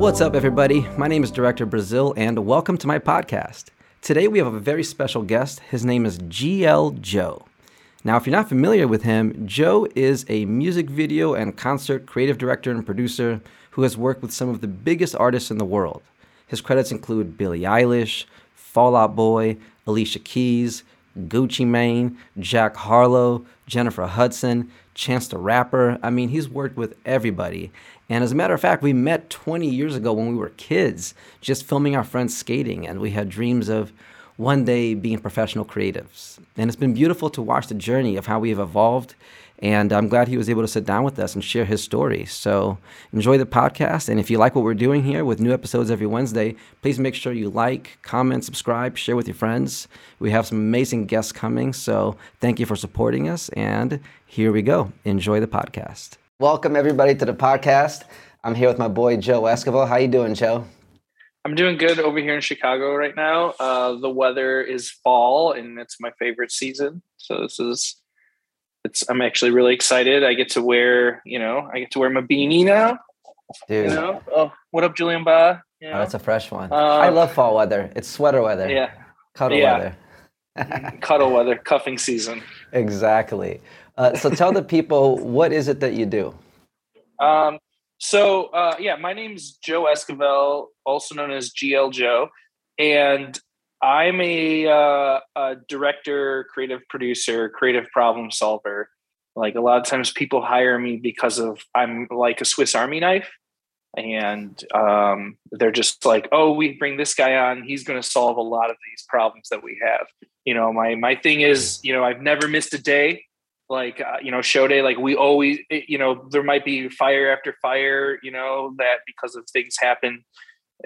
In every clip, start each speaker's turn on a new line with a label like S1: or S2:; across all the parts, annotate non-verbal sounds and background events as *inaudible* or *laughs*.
S1: What's up, everybody? My name is Director Brazil, and welcome to my podcast. Today, we have a very special guest. His name is GL Joe. Now, if you're not familiar with him, Joe is a music video and concert creative director and producer who has worked with some of the biggest artists in the world. His credits include Billie Eilish, Fall Out Boy, Alicia Keys, Gucci Mane, Jack Harlow, Jennifer Hudson, Chance the Rapper. I mean, he's worked with everybody. And as a matter of fact, we met 20 years ago when we were kids, just filming our friends skating, and we had dreams of one day being professional creatives. And it's been beautiful to watch the journey of how we have evolved. And I'm glad he was able to sit down with us and share his story. So enjoy the podcast. And if you like what we're doing here with new episodes every Wednesday, please make sure you like, comment, subscribe, share with your friends. We have some amazing guests coming. So thank you for supporting us. And here we go. Enjoy the podcast. Welcome everybody to the podcast. I'm here with my boy Joe Esquivel. How you doing, Joe?
S2: I'm doing good over here in Chicago right now. Uh, the weather is fall, and it's my favorite season. So this is, it's. I'm actually really excited. I get to wear, you know, I get to wear my beanie now.
S1: Dude,
S2: You know, oh, what up, Julian Ba? You
S1: oh, that's a fresh one.
S2: Uh,
S1: I love fall weather. It's sweater weather.
S2: yeah,
S1: Cuddle
S2: yeah.
S1: weather.
S2: cuddle weather, *laughs* cuffing season.
S1: exactly. Uh, so tell the people what is it that you do?
S2: Um, so uh, yeah, my name's Joe Esquivel, also known as GL Joe, and I'm a, uh, a director, creative producer, creative problem solver. Like a lot of times, people hire me because of I'm like a Swiss Army knife, and um, they're just like, "Oh, we bring this guy on; he's going to solve a lot of these problems that we have." You know, my my thing is, you know, I've never missed a day like uh, you know show day like we always you know there might be fire after fire you know that because of things happen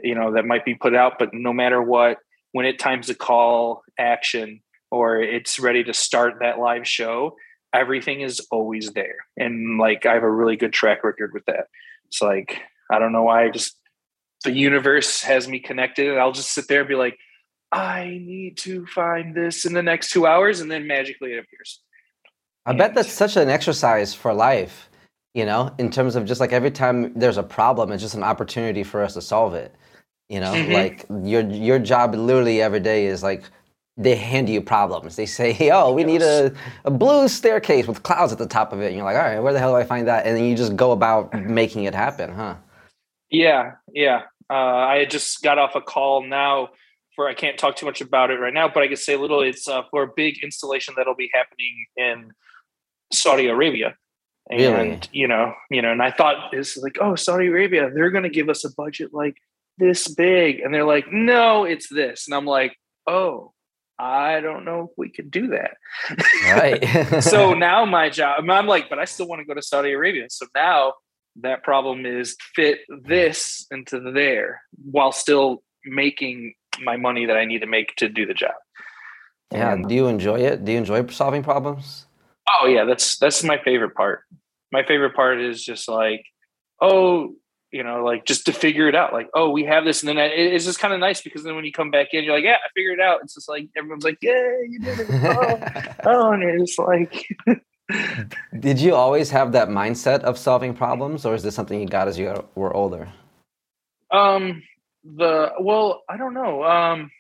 S2: you know that might be put out but no matter what when it times to call action or it's ready to start that live show everything is always there. And like i have a really good track record with that. It's like i don't know why i just the universe has me connected and i'll just sit there and be like i need to find this in the next two hours and then magically it appears
S1: I bet that's such an exercise for life, you know, in terms of just like every time there's a problem, it's just an opportunity for us to solve it. You know,
S2: Mhm.
S1: like your your job literally every day is like they hand you problems. They say, "Hey, "Oh, we need a, a blue staircase with clouds at the top of it." And you're like, "All right, where the hell do I find that?" And then you just go about making it happen, huh?
S2: Yeah, yeah. Uh, I just got off a call now for I can't talk too much about it right now, but I can say a little. It's uh, for a big installation that'll be happening in Saudi Arabia. And
S1: Really?
S2: you know, you know, and I thought it's like, oh, Saudi Arabia, they're gonna give us a budget like this big. And they're like, no, it's this. And I'm like, oh, I don't know if we could do that.
S1: Right. *laughs*
S2: so now my job, I'm like, but I still want to go to Saudi Arabia. So now that problem is fit this into there while still making my money that I need to make to do the job.
S1: yeah. Do you enjoy it? Do you enjoy solving problems?
S2: Oh yeah, that's that's my favorite part. My favorite part is just like, oh, you know, like just to figure it out. Like, oh, we have this, and then I, it's just kind of nice because then when you come back in, you're like, yeah, I figured it out. It's just like everyone's like, yeah, you did it. *laughs* Oh, oh and you're just like. *laughs*
S1: Did you always have that mindset of solving problems, or is this something you got as you were older?
S2: Um, the well, I don't know. Um,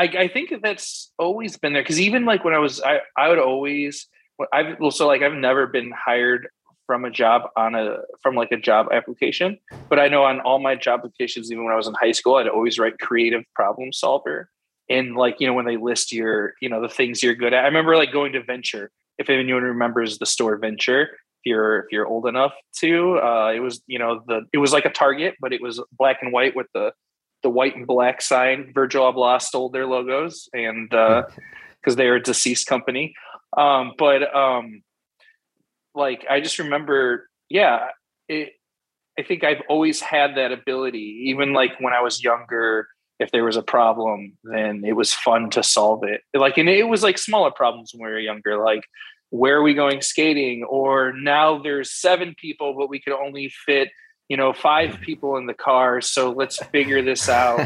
S2: I I think that's always been there because even like when I was, I I would always. I've well, so like I've never been hired from a job on a from like a job application, but I know on all my job applications, even when I was in high school, I'd always write creative problem solver. And like you know when they list your you know the things you're good at, I remember like going to Venture. If anyone remembers the store Venture, if you're if you're old enough to uh, it was you know the it was like a target but it was black and white with the the white and black sign virgil abloh stole their logos and because they are a deceased company. Um but um like i just remember yeah it i think i've always had that ability even like when i was younger if there was a problem then it was fun to solve it. Like and it was like smaller problems when we were younger like where are we going skating? Or now there's seven people but we could only fit you know five people in the car so let's figure this out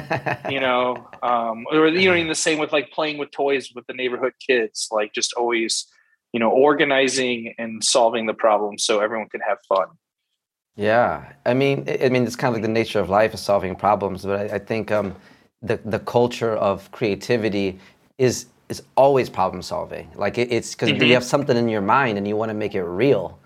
S2: *laughs* you know um or you know in the same with like playing with toys with the neighborhood kids like just always you know organizing and solving the problem so everyone can have fun
S1: Yeah, I mean, I mean, it's kind of like the nature of life is solving problems, but I, I think um, the the culture of creativity is is always problem solving. Like it, it's because mm-hmm. you have something in your mind and you want to make it real,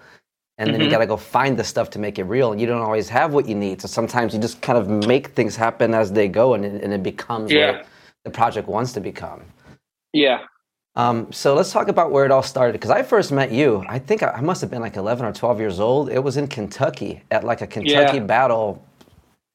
S1: and then mm-hmm. you got to go find the stuff to make it real, and you don't always have what you need. So sometimes you just kind of make things happen as they go, and it, and it becomes yeah. what the project wants to become.
S2: Yeah,
S1: um, so let's talk about where it all started. Because I first met you, I think I, must have been like 11 or 12 years old. It was in Kentucky at like a Kentucky yeah. battle.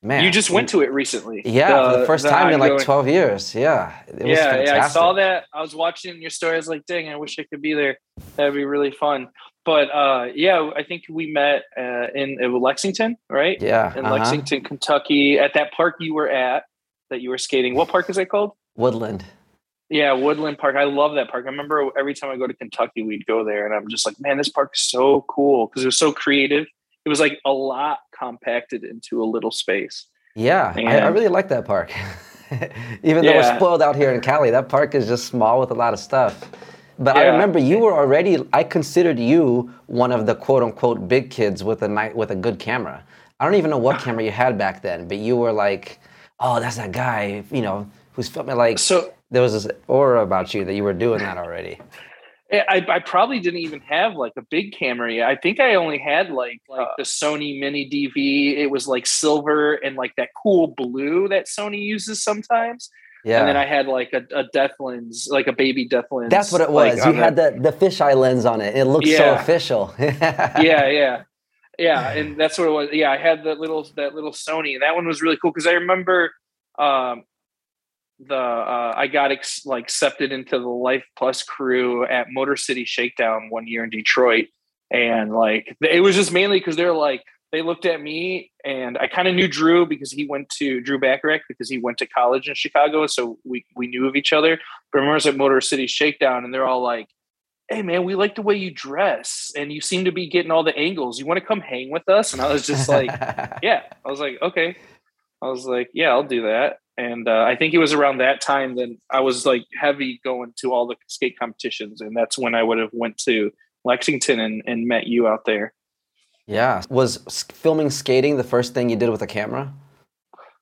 S2: Man, you just went to it recently.
S1: Yeah, the, for the first the time in like 12 years. Yeah.
S2: yeah, yeah. I saw that. I was watching your story. I was like, dang, I wish I could be there. That'd be really fun. But uh, yeah, I think we met uh, in, in, Lexington, right?
S1: Yeah.
S2: In uh-huh. Lexington, Kentucky, at that park you were at that you were skating. What park is that called?
S1: Woodland.
S2: Yeah, Woodland Park. I love that park. I remember every time I go to Kentucky, we'd go there, and I'm just like, man, this park is so cool because it was so creative. It was like a lot compacted into a little space.
S1: Yeah, I, I, really like that park. *laughs* Even though we're spoiled out here in Cali, that park is just small with a lot of stuff. But yeah. I remember you were already. I considered you one of the quote unquote big kids with a night with a good camera. I don't even know what camera you had back then, but you were like, oh, that's that guy, you know, who's filming like.
S2: So
S1: there was this aura about you that you were doing that already. *laughs*
S2: I, I probably didn't even have like a big camera yet. I think I only had like like uh, the Sony Mini DV. It was like silver and like that cool blue that Sony uses sometimes. Yeah. And then I had like a, a depth lens, like a baby depth lens.
S1: That's what it was. Like, you had the the fisheye lens on it. It looks yeah. so official. *laughs*
S2: yeah, yeah. Yeah. And that's what it was. Yeah, I had that little that little Sony. And that one was really cool because I remember um the uh, I got ex- like accepted into the Life Plus crew at Motor City Shakedown one year in Detroit, and like it was just mainly because they're like they looked at me and I kind of knew Drew because he went to Drew Bacharach because he went to college in Chicago, so we we knew of each other. But I remember I was at Motor City Shakedown, and they're all like, "Hey man, we like the way you dress, and you seem to be getting all the angles. You want to come hang with us?" And I was just like, *laughs* "Yeah." I was like, "Okay." I was like, "Yeah, I'll do that." and uh, I think it was around that time that I was like heavy going to all the skate competitions, and that's when I would have went to Lexington and, and met you out there.
S1: Yeah, was filming skating the first thing you did with a camera?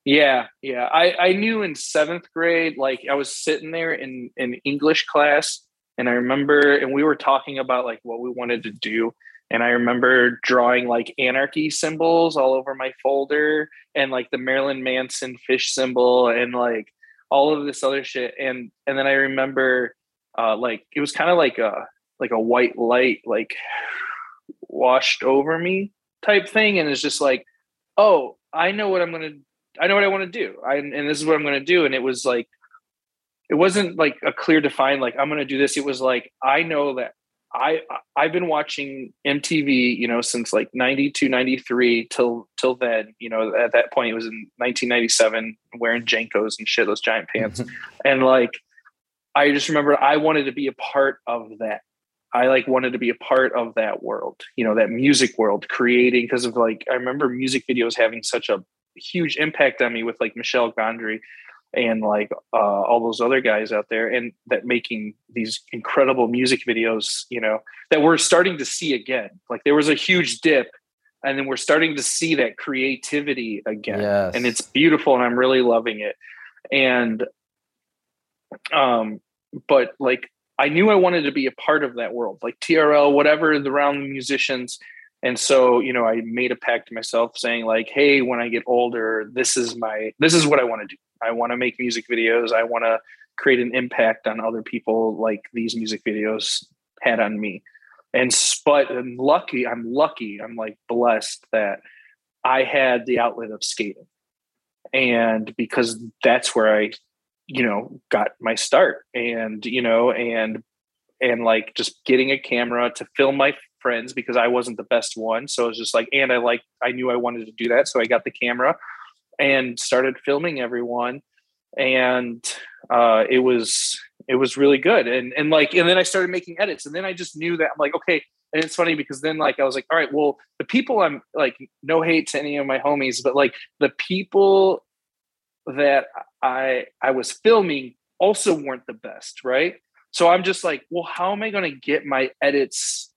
S2: Yeah, yeah. I I knew in seventh grade, like I was sitting there in in English class, and I remember, and we were talking about like what we wanted to do, and I remember drawing like anarchy symbols all over my folder and like the Marilyn Manson fish symbol and like all of this other shit. And and then I remember uh like it was kind of like a like a white light like washed over me type thing. And it's just like, oh, I know what I'm gonna I know what I want to do. I and this is what I'm gonna do. And it was like it wasn't like a clear defined like I'm gonna do this. It was like I know that I I've been watching MTV, you know, since like 92, 93 till till then. You know, at that point it was in 1997, wearing JNCOs and shit, those giant pants, mm-hmm. and like I just remember I wanted to be a part of that. I like wanted to be a part of that world, you know, that music world, creating because of like I remember music videos having such a huge impact on me with like Michel Gondry and like uh, all those other guys out there and that making these incredible music videos you know that we're starting to see again like there was a huge dip and then we're starting to see that creativity again yes. and it's beautiful and i'm really loving it and um but like i knew i wanted to be a part of that world like trl whatever the round musicians and so you know i made a pact to myself saying like hey when i get older this is my this is what i want to do I want to make music videos. I want to create an impact on other people like these music videos had on me. And but I'm lucky, I'm lucky, I'm like blessed that I had the outlet of skating. And because that's where I, you know, got my start and, you know, and and like just getting a camera to film my friends because I wasn't the best one. So it was just like, and I like, I knew I wanted to do that. So I got the camera and started filming everyone and uh, it was it was really good and and like and then i started making edits and then i just knew that i'm like okay and it's funny because then like i was like all right well the people i'm like no hate to any of my homies but like the people that i i was filming also weren't the best right so i'm just like well how am i going to get my edits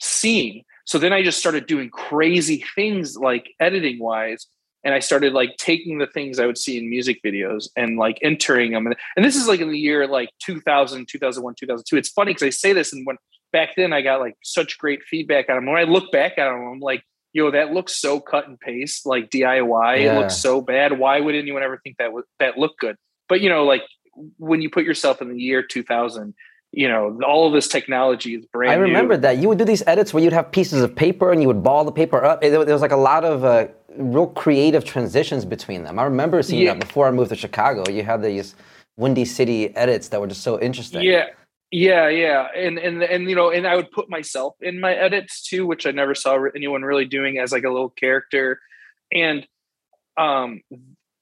S2: seen so then I just started doing crazy things like editing wise. And I started like taking the things I would see in music videos and like entering them. And, and this is like in the year like 2000, 2001, 2002. It's funny because I say this and when back then I got like such great feedback on them. When I look back at them, I'm like, yo, that looks so cut and paste, like DIY. Yeah. It looks so bad. Why would anyone ever think that would that looked good? But you know, like when you put yourself in the year 2000, you know, all of this technology is brand. New.
S1: I remember
S2: new.
S1: that you would do these edits where you'd have pieces of paper and you would ball the paper up. There was like a lot of uh, real creative transitions between them. I remember seeing yeah. that before I moved to Chicago. You had these Windy City edits that were just so interesting.
S2: Yeah. Yeah, yeah, and and and you know, and I would put myself in my edits too, which I never saw anyone really doing as like a little character, and um,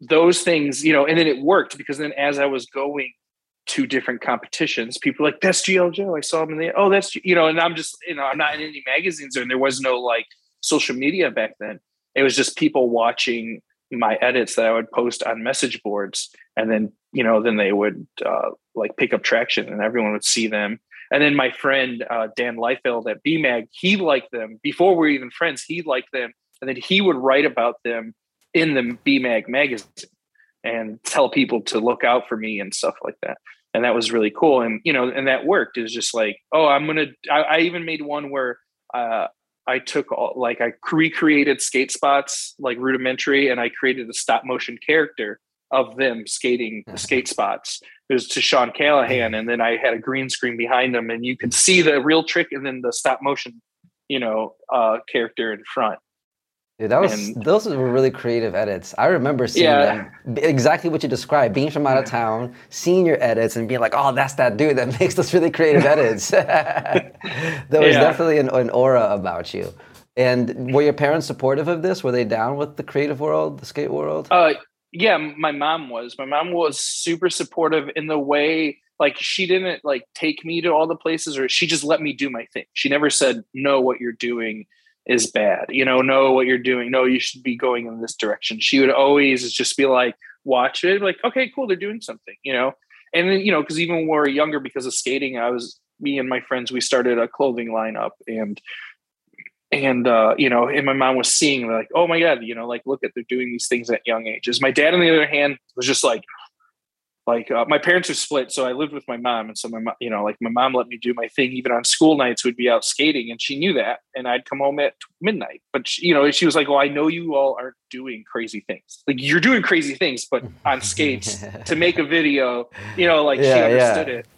S2: those things, you know, and then it worked because then as I was going to different competitions, people like that's GL Joe. I saw him in the oh that's you know, and I'm just you know I'm not in any magazines and there was no like social media back then. It was just people watching my edits that I would post on message boards, and then you know then they would uh, like pick up traction and everyone would see them. And then my friend uh, Dan Liefeld at BMAG, he liked them before we were even friends. He liked them, and then he would write about them in the BMAG magazine and tell people to look out for me and stuff like that. And that was really cool. And you know, and that worked. It was just like, oh, I'm gonna. I, I even made one where uh, I took all like I recreated skate spots like rudimentary, and I created a stop motion character of them skating the skate spots. It was to Sean Callahan, and then I had a green screen behind them, and you could see the real trick, and then the stop motion, you know, uh, character in front.
S1: Dude, that was and, those were really creative edits. I remember seeing yeah. them exactly what you described, being from out of town, seeing your edits, and being like, "Oh, that's that dude that *laughs* makes those really creative edits." *laughs* there was yeah. definitely an, an, aura about you. And were your parents supportive of this? Were they down with the creative world, the skate world?
S2: Uh, yeah, my mom was. My mom was super supportive in the way like she didn't like take me to all the places, or she just let me do my thing. She never said, "No, what you're doing." Is bad. You know, know what you're doing. No, you should be going in this direction. She would always just be like, watch it, like, okay, cool, they're doing something, you know? And then, you know, because even when we were younger, because of skating, I was me and my friends, we started a clothing line up and and uh, you know, and my mom was seeing like, oh my God, you know, like look at they're doing these things at young ages. My dad, on the other hand, was just like, like uh, my parents are split so i lived with my mom and so my mom you know like my mom let me do my thing even on school nights we'd be out skating and she knew that and i'd come home at midnight. But she, you know she was like well i know you all aren't doing crazy things. Like you're doing crazy things but on skates to *laughs* make a video you know like yeah, she understood yeah. it.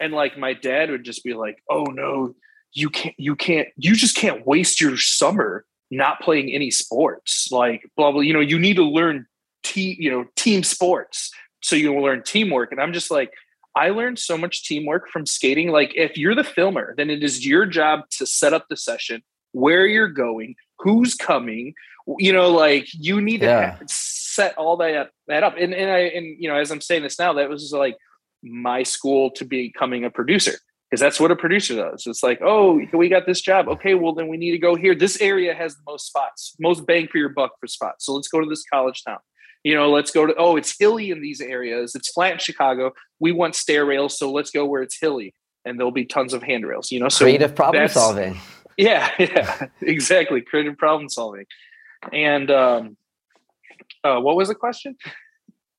S2: And like my dad would just be like oh no you can't you can't you just can't waste your summer not playing any sports. Like blah blah you know you need to learn team you know team sports so you will learn teamwork. And I'm just like, I learned so much teamwork from skating. Like, if you're the filmer, then it is your job to set up the session, where you're going, who's coming. You know, like you need yeah. to set all that that up. And and I and you know, as I'm saying this now, that was like my school to becoming a producer because that's what a producer does. It's like, oh, we got this job. Okay, well then we need to go here. This area has the most spots, most bang for your buck for spots. So let's go to this college town you know let's go to oh it's hilly in these areas. It's flat in chicago. We want stair rails so let's go where it's hilly. And there'll be tons of handrails you know
S1: so creative problem solving.
S2: Yeah *laughs* yeah exactly. Creative problem solving. And um uh, what was the question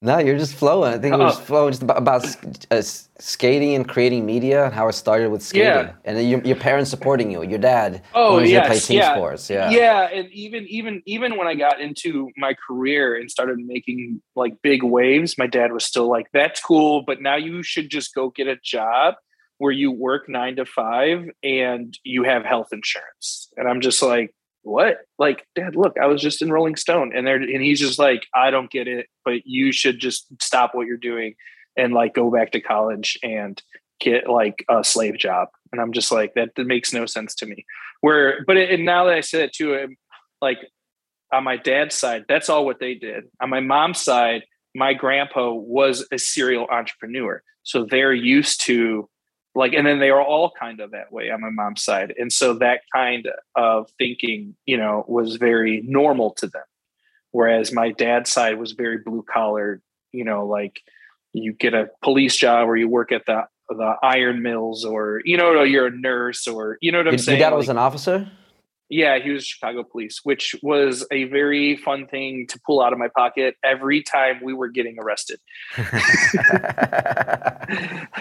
S1: no, you're just flowing. I think we're just flowing just about, about uh, skating and creating media and how it started with skating. Yeah. And your, your parents supporting you, your dad.
S2: Oh,
S1: yeah.
S2: play
S1: team
S2: yeah.
S1: sports. Yeah.
S2: Yeah. And even, even, even when I got into my career and started making like big waves, my dad was still like, that's cool, but now you should just go get a job where you work nine to five and you have health insurance. And I'm just like, what? Like, dad, look, I was just in Rolling Stone. And there and he's just like, I don't get it, but you should just stop what you're doing and like go back to college and get like a slave job. And I'm just like, that, that makes no sense to me. Where, but it, and now that I said it to him, um, like on my dad's side, that's all what they did. On my mom's side, my grandpa was a serial entrepreneur. So they're used to like and then they are all kind of that way on my mom's side. And so that kind of thinking you know was very normal to them. Whereas my dad's side was very blue collar you know like you get a police job or you work at the the iron mills or you know you're a nurse or you know what i'm
S1: your,
S2: saying?
S1: your dad like, was an officer?
S2: Yeah, he was Chicago police, which was a very fun thing to pull out of my pocket every time we were getting arrested. *laughs* *laughs*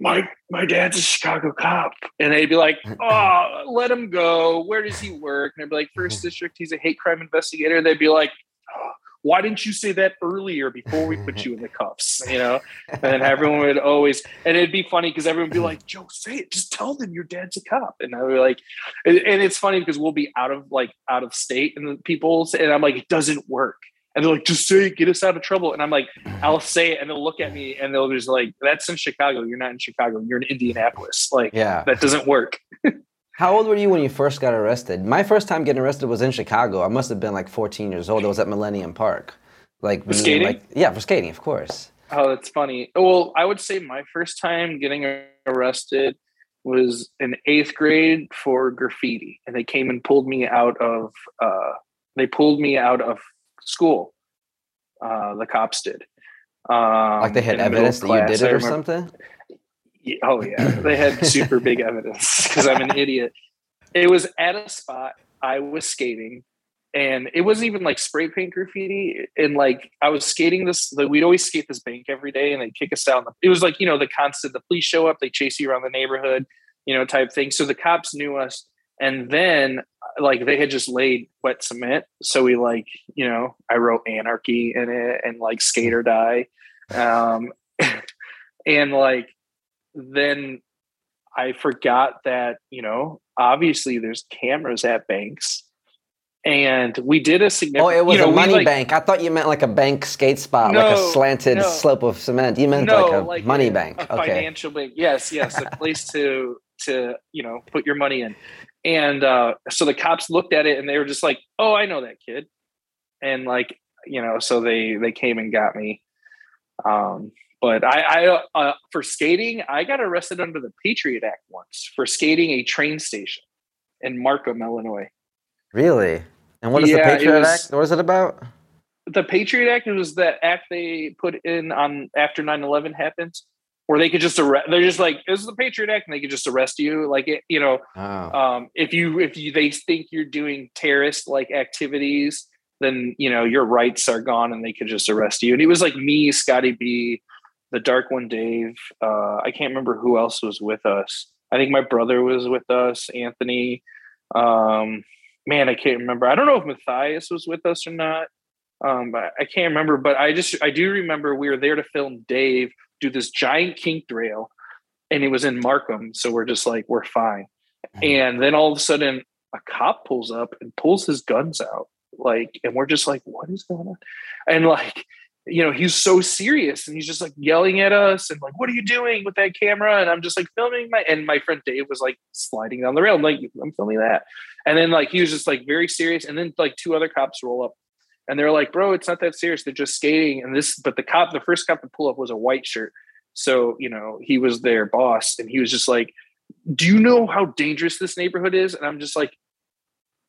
S2: my my dad's a Chicago cop, and they'd be like, "Oh, let him go. Where does he work?" And I'd be like, First mm-hmm. District. He's a hate crime investigator." They'd be like, oh, "Why didn't you say that earlier before we put you in the cuffs?" You know, and everyone would always, and it'd be funny because everyone would be like, "Joe, say it. Just tell them your dad's a cop." And I would be like, and, and it's funny because we'll be out of like out of state and the people's, and I'm like, it doesn't work. And they're like, just say it, get us out of trouble. And I'm like, I'll say it. And they'll look at me and they'll just like, that's in Chicago. You're not in Chicago. You're in Indianapolis. Like,
S1: Yeah.
S2: that doesn't work. *laughs*
S1: How old were you when you first got arrested? My first time getting arrested was in Chicago. I must have been like 14 years old. It was at Millennium Park. Like and
S2: skating?
S1: my- yeah, for skating, of course.
S2: Oh, that's funny. Well, I would say my first time getting arrested was in eighth grade for graffiti. And they came and pulled me out of, uh, they pulled me out of school. Uh, the cops did. Um,
S1: Like they had
S2: in the middle
S1: evidence that you did it or something.
S2: Oh yeah, they had *laughs* super big evidence because I'm an idiot. It was at a spot I was skating, and it wasn't even like spray paint graffiti. And like I was skating this, like, we'd always skate this bank every day, and they'd kick us out. It was like you know the constant. The police show up, they chase you around the neighborhood, you know, type thing. So the cops knew us, and then like they had just laid wet cement. So we like you know I wrote anarchy in it and like skate or die, um, *laughs* and like then I forgot that, you know, obviously there's cameras at banks. And we did a significant.
S1: Oh, it was
S2: you know,
S1: a money
S2: like-
S1: bank. I thought you meant like a bank skate spot, like a slanted
S2: no.
S1: slope of cement. You meant
S2: no,
S1: like a
S2: like
S1: money
S2: a-
S1: bank.
S2: a
S1: okay.
S2: financial bank. Yes, yes, a *laughs* place to to you know put your money in. And uh, so the cops looked at it and they were just like, "Oh, I know that kid," and like you know, so they they came and got me. Um, but I, I uh, for skating, I got arrested under the Patriot Act once for skating a train station in Markham, Illinois.
S1: Really? And what is
S2: Yeah,
S1: the Patriot
S2: was-
S1: Act? What is it about?
S2: the Patriot Act was that act they put in on after 9-11 happened where they could just arrest they're just like this is the Patriot Act and they could just arrest you like it you know
S1: Oh.
S2: um if you if you they think you're doing terrorist like activities then you know your rights are gone and they could just arrest you. And it was like me Scotty B the dark one Dave uh I can't remember who else was with us. I think my brother was with us Anthony um man I can't remember. I don't know if Matthias was with us or not um but I can't remember. But I just I do remember we were there to film Dave do this giant kink trail and it was in Markham so we're just like we're fine. Mm-hmm. And then all of a sudden a cop pulls up and pulls his guns out like and we're just like what is going on? And like you know he's so serious and he's just like yelling at us and like what are you doing with that camera? And i'm just like filming my and my friend dave was like sliding down the rail. I'm like i'm filming that. And then like he was just like very serious. And then like two other cops roll up and they're like bro it's not that serious. They're just skating. And this but the cop the first cop to pull up was a white shirt. So you know he was their boss and he was just like do you know how dangerous this neighborhood is? And i'm just like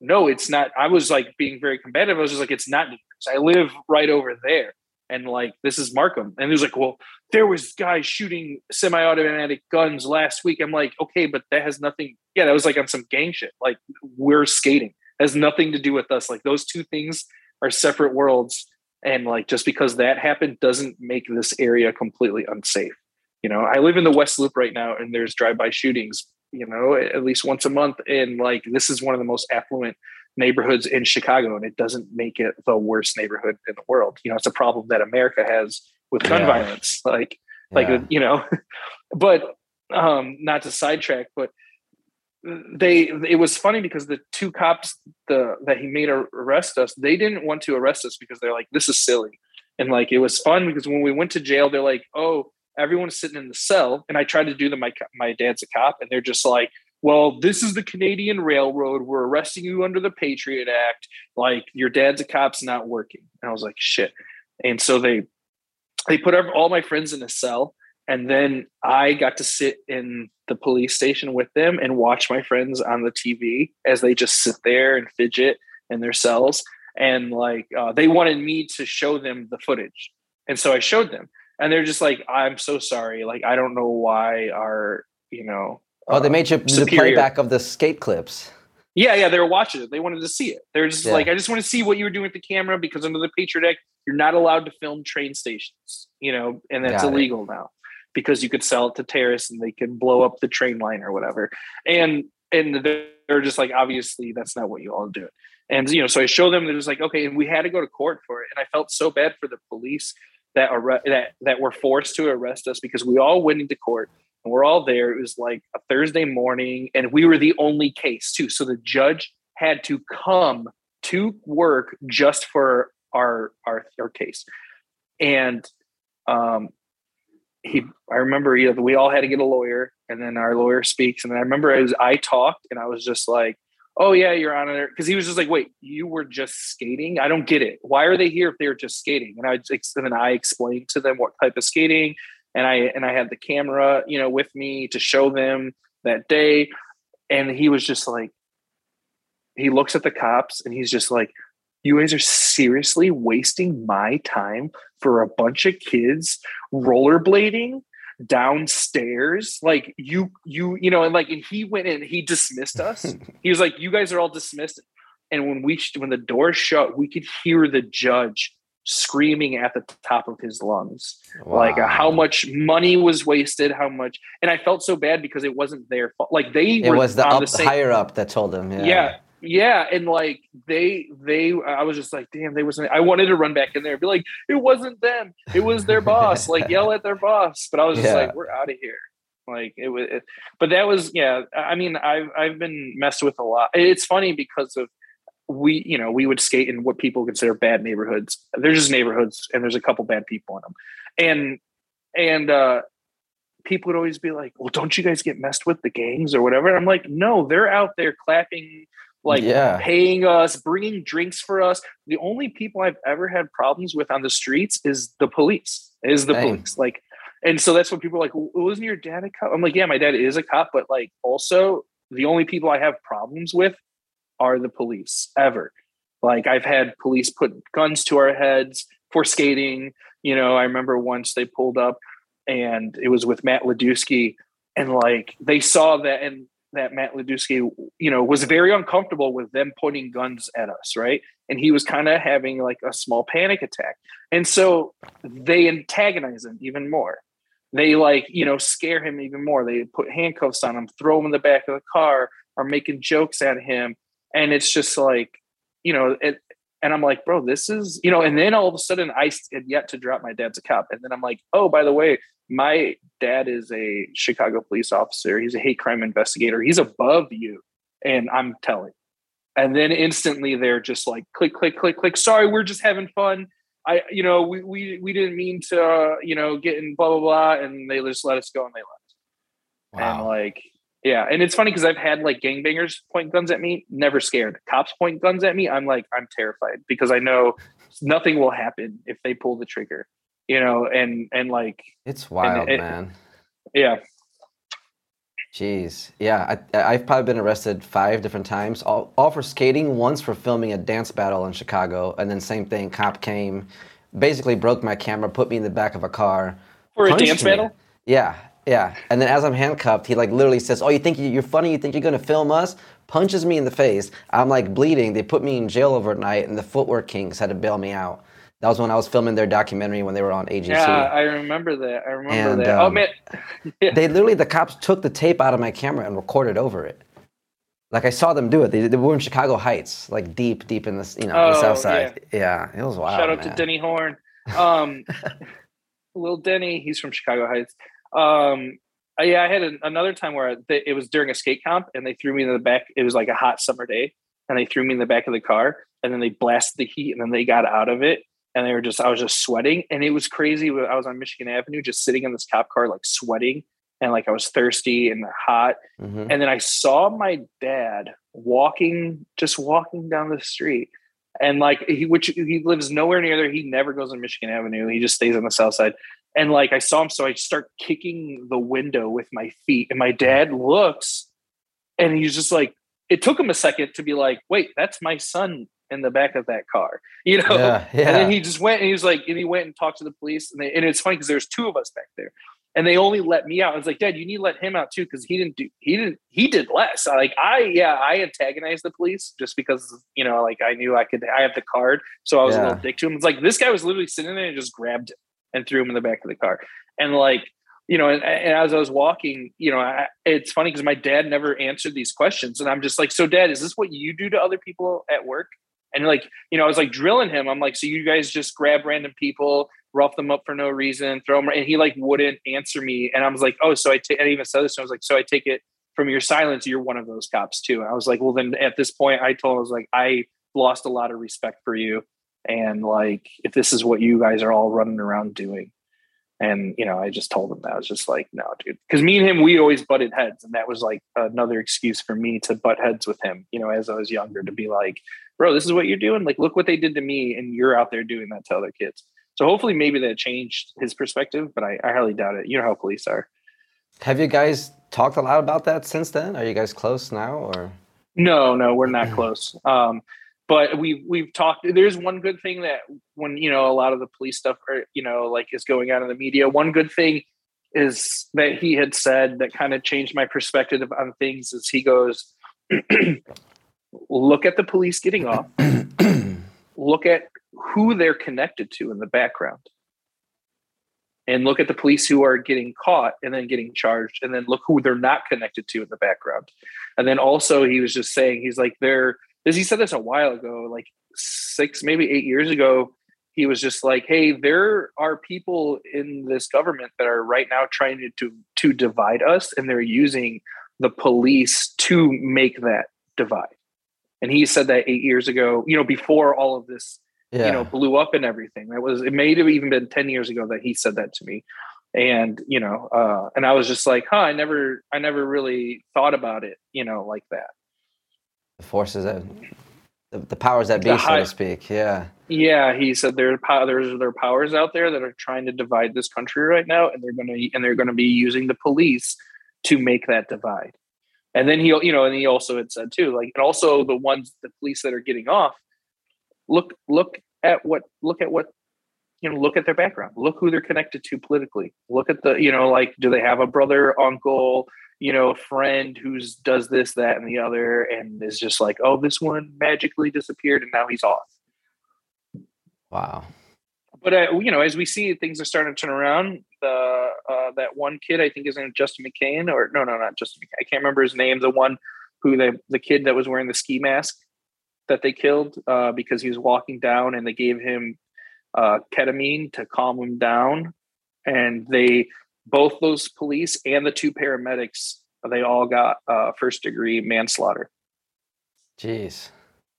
S2: no it's not. I was like being very combative i was just like it's not dangerous. I live right over there. And like this is markham. And he was like well there was guys shooting semi-automatic guns last week. I'm like okay but that has nothing yeah that was like on some gang shit. Like we're skating. Has nothing to do with us. Like those two things are separate worlds. And like just because that happened doesn't make this area completely unsafe. You know i live in the west loop right now and there's drive-by shootings you know at least once a month. And like this is one of the most affluent neighborhoods in chicago and it doesn't make it the worst neighborhood in the world. You know it's a problem that america has with gun
S1: Yeah.
S2: violence like like
S1: Yeah.
S2: you know. *laughs* But um not to sidetrack but they it was funny because the two cops the that he made arrest us they didn't want to arrest us because they're like this is silly. And like it was fun because when we went to jail they're like oh everyone's sitting in the cell. And i tried to do my my dad's a cop and they're just like well this is the canadian railroad. We're arresting you under the patriot act. Like your dad's a cop's not working. And i was like shit. And so they they put all my friends in a cell and then i got to sit in the police station with them and watch my friends on the tv as they just sit there and fidget in their cells and like uh, they wanted me to show them the footage and so i showed them and they're just like i'm so sorry like i don't know why our you know
S1: Oh, they
S2: uh,
S1: made you do the playback of the skate clips.
S2: Yeah, yeah, they were watching it. They wanted to see it. They're just
S1: Yeah.
S2: like, I just want to see what you were doing with the camera because under the Patriot Act, you're not allowed to film train stations, you know, and that's
S1: Got it.
S2: illegal now because you could sell it to terrorists and they can blow up the train line or whatever. And and they're just like, obviously, that's not what you all do. And you know, so I show them. They're just like, okay, and we had to go to court for it. And I felt so bad for the police that arre- that that were forced to arrest us because we all went into court and we're all there. It was like a Thursday morning, and we were the only case too. So the judge had to come to work just for our our our case, and um, he. I remember, you know, we all had to get a lawyer, and then our lawyer speaks, and then I remember as I talked, and I was just like. Oh yeah, Your Honor, because he was just like, "Wait, you were just skating? I don't get it. Why are they here if they were just skating?" And I and then I explained to them what type of skating, and I and I had the camera, you know, with me to show them that day, and he was just like, he looks at the cops and he's just like, "You guys are seriously wasting my time for a bunch of kids rollerblading." downstairs like you you you know and like and he went in he dismissed us *laughs* he was like you guys are all dismissed and when we when the door shut we could hear the judge screaming at the top of his lungs like uh, how much money was wasted how much and i felt so bad because it wasn't their fault like they
S1: It
S2: were
S1: was the, up,
S2: the same
S1: higher up that told him. Yeah.
S2: yeah yeah and like they they i was just like damn they wasn't i wanted to run back in there and be like it wasn't them. It was their boss. Like yell at their boss but i was just
S1: Yeah.
S2: like we're out of here. Like it was it, but that was yeah i mean i've i've been messed with a lot. It's funny because of we you know we would skate in what people consider bad neighborhoods. They're just neighborhoods and there's a couple bad people in them and and uh people would always be like well don't you guys get messed with the gangs or whatever? And i'm like no they're out there clapping like
S1: yeah.
S2: paying us, bringing drinks for us. The only people I've ever had problems with on the streets is the police. Is the
S1: Same.
S2: police like? And so that's when people are like, well, wasn't your dad a cop? I'm like, yeah, my dad is a cop, but like, also the only people I have problems with are the police ever. Like, I've had police put guns to our heads for skating. You know, I remember once they pulled up, and it was with Matt Ladusky, and like they saw that and that Matt Ladusky, you know, was very uncomfortable with them pointing guns at us, right? And he was kind of having like a small panic attack. And so they antagonize him even more. They like, you know, scare him even more. They put handcuffs on him, throw him in the back of the car, are making jokes at him. And it's just like, you know, it, and I'm like, bro, this is, you know, and then all of a sudden I had yet to drop my dad's a cop. And then I'm like, oh, by the way, my dad is a Chicago police officer. He's a hate crime investigator. He's above you. And I'm telling. And then instantly they're just like click, click, click, click. Sorry, we're just having fun. I, you know, we we we didn't mean to, uh, you know, get in blah blah blah, and they just let us go and they left.
S1: Wow.
S2: And like, yeah, and it's funny because I've had like gangbangers point guns at me, never scared. Cops point guns at me, I'm like, I'm terrified because I know nothing will happen if they pull the trigger, you know, and and like,
S1: It's wild,
S2: it-
S1: man.
S2: yeah,
S1: Jeez. Yeah, I, I've probably been arrested five different times, all, all for skating, once for filming a dance battle in Chicago, and then same thing, cop came, basically broke my camera, put me in the back of a car.
S2: for a dance
S1: me.
S2: battle.
S1: Yeah, yeah. And then as I'm handcuffed, he like literally says, "Oh, you think you- you're funny? You think you're gonna film us?" Punches me in the face. I'm like bleeding. They put me in jail overnight, and the Footwork Kings had to bail me out. That was when I was filming their documentary when they were on AGT.
S2: Yeah, I remember that. I remember
S1: And,
S2: that. oh
S1: um,
S2: man, *laughs* yeah.
S1: They literally, the cops took the tape out of my camera and recorded over it. Like I saw them do it. They, they were in Chicago Heights, like deep, deep in this, you know, the
S2: Oh,
S1: south side. Yeah. it was wild.
S2: Shout out
S1: man.
S2: to Denny Horn. Um, *laughs* Lil Denny, he's from Chicago Heights. Um, yeah, I had an, another time where they, it was during a skate comp and they threw me in the back. It was like a hot summer day and they threw me in the back of the car and then they blasted the heat and then they got out of it and they were just, I was just sweating and it was crazy. I was on Michigan Avenue just sitting in this cop car, like sweating and like I was thirsty and hot.
S1: Mhm.
S2: And then I saw my dad walking, just walking down the street. And like he, which he lives nowhere near there. He never goes on Michigan Avenue. He just stays on the south side. And like I saw him, so I start kicking the window with my feet. And my dad looks and he's just like, it took him a second to be like, wait, that's my son in the back of that car, *laughs* you know?
S1: Yeah, yeah.
S2: And then he just went and he was like, and he went and talked to the police. And, they, and it's funny because there's two of us back there. and they only let me out. I was like, Dad, you need to let him out too because he didn't do he didn't he did less. I, like I yeah I antagonized the police just because you know like I knew I could I have the card, so I was yeah. a little dick to him. It's like this guy was literally sitting there and just grabbed him and threw him in the back of the car, and like you know, and, and as I was walking, you know, I, it's funny because my dad never answered these questions, and I'm just like, so Dad, is this what you do to other people at work? And like, you know, I was like drilling him. I'm like, so you guys just grab random people rough them up for no reason, throw them, and he like wouldn't answer me. And I was like, oh, so I even said this, I was like, so I take it from your silence, you're one of those cops too. And I was like, well, then at this point, I told, I was like, I lost a lot of respect for you. And like, if this is what you guys are all running around doing. And, you know, I just told him that I was just like, no, dude. Cause me and him, we always butted heads. And that was like another excuse for me to butt heads with him, you know, as I was younger to be like, bro, this is what you're doing. Like, look what they did to me. And you're out there doing that to other kids. So hopefully, maybe that changed his perspective, but I, I highly doubt it. You know how police are.
S1: Have you guys talked a lot about that since then? Are you guys close now, or?
S2: No, no, we're not *clears throat* close. Um, but we've we've talked. There's one good thing that when you know a lot of the police stuff, are, you know, like is going on in the media. One good thing is that he had said that kind of changed my perspective on things. Is he goes, *clears throat* look at the police getting off, *clears throat* look at who they're connected to in the background and look at the police who are getting caught and then getting charged and then look who they're not connected to in the background and then also he was just saying he's like there as he said this a while ago like six maybe eight years ago he was just like hey there are people in this government that are right now trying to to, to divide us and they're using the police to make that divide and he said that eight years ago you know before all of this yeah. you know, blew up and everything. That was it may have even been 10 years ago that he said that to me. And, you know, uh, and I was just like, huh, I never I never really thought about it, you know, like that.
S1: The forces that the, the powers that be, high, so to speak. Yeah.
S2: Yeah. He said there there's there are powers out there that are trying to divide this country right now, and they're gonna and they're gonna be using the police to make that divide. And then he, you know, and he also had said too, like, and also the ones, the police that are getting off, look look at what look at what you know look at their background look who they're connected to politically look at the you know like do they have a brother uncle you know a friend who's does this that and the other and is just like oh this one magically disappeared and now he's off.
S1: Wow.
S2: But uh, you know as we see things are starting to turn around. The uh, that one kid i think is named justin mccain or no no not justin mccain. I can't remember his name. The one who the the kid that was wearing the ski mask that they killed uh, because he was walking down and they gave him uh, ketamine to calm him down. And they, both those police and the two paramedics, they all got uh, first degree manslaughter.
S1: Jeez.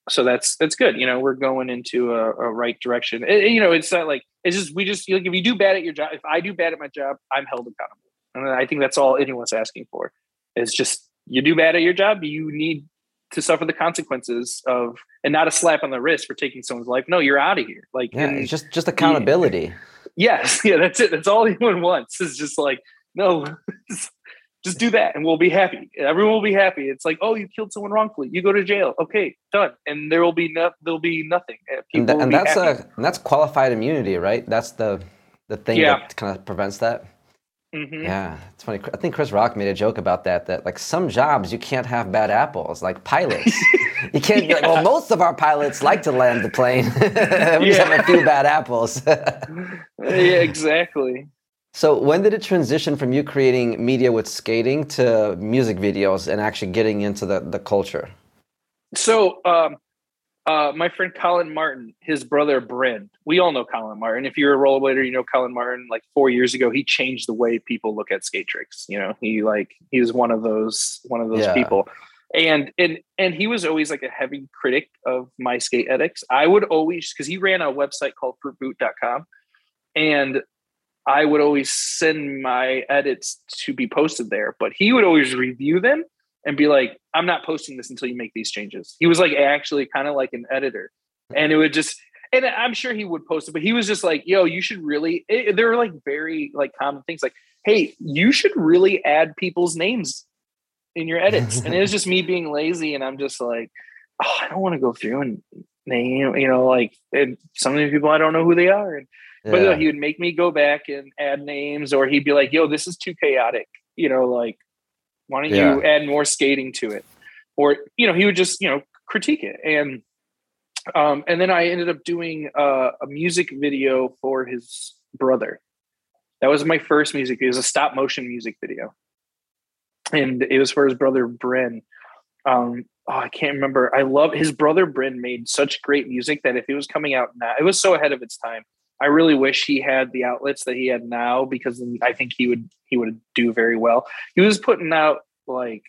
S2: So that's that's good. You know, we're going into a, a right direction. It, you know, it's not like it's just we just like if you do bad at your job. If I do bad at my job, I'm held accountable, and I think that's all anyone's asking for. Is just you do bad at your job, you need to suffer the consequences of and not a slap on the wrist for taking someone's life. No, you're out of here. Like
S1: yeah, and, just just accountability.
S2: Yes, *laughs* yeah, that's it. That's all *laughs* anyone wants. Is just like no, *laughs* just do that and we'll be happy. Everyone will be happy. It's like oh, you killed someone wrongfully. You go to jail. Okay, done. And there will be no, there'll be nothing.
S1: People and, and that's happy. a and that's qualified immunity, right? That's the the thing yeah. that kind of prevents that. Mm-hmm. Yeah, it's funny. I think Chris Rock made a joke about that. That like some jobs you can't have bad apples, like pilots. You can't be like, well, most of our pilots like to land the plane. *laughs* we just have a few bad apples. *laughs*
S2: yeah, exactly.
S1: So when did it transition from you creating media with skating to music videos and actually getting into the the culture?
S2: So um, uh, my friend Colin Martin, his brother Bryn. We all know Colin Martin. If you're a rollerblader, you know Colin Martin. Like four years ago, he changed the way people look at skate tricks. You know, he like he was one of those one of those yeah. people. And and and he was always like a heavy critic of my skate edits. I would always because he ran a website called fruitboot.com and I would always send my edits to be posted there, but he would always review them and be like, I'm not posting this until you make these changes. He was like actually kind of like an editor. And it would just, and I'm sure he would post it, but he was just like, yo, you should really, it, there were like very like common things like, hey, you should really add people's names in your edits. and it was *laughs* just me being lazy. And I'm just like, oh, I don't want to go through and name, you know, like and some of these people I don't know who they are. And but you know, he would make me go back and add names, or he'd be like, "Yo, this is too chaotic," you know, like, why don't yeah. you add more skating to it? Or you know, he would just you know critique it, and um, and then I ended up doing uh, a music video for his brother. That was my first music. It was a stop motion music video, and it was for his brother Bryn. Um, oh, I can't remember. I love his brother Bryn made such great music that if it was coming out now, it was so ahead of its time. I really wish he had the outlets that he had now because I think he would he would do very well. He was putting out like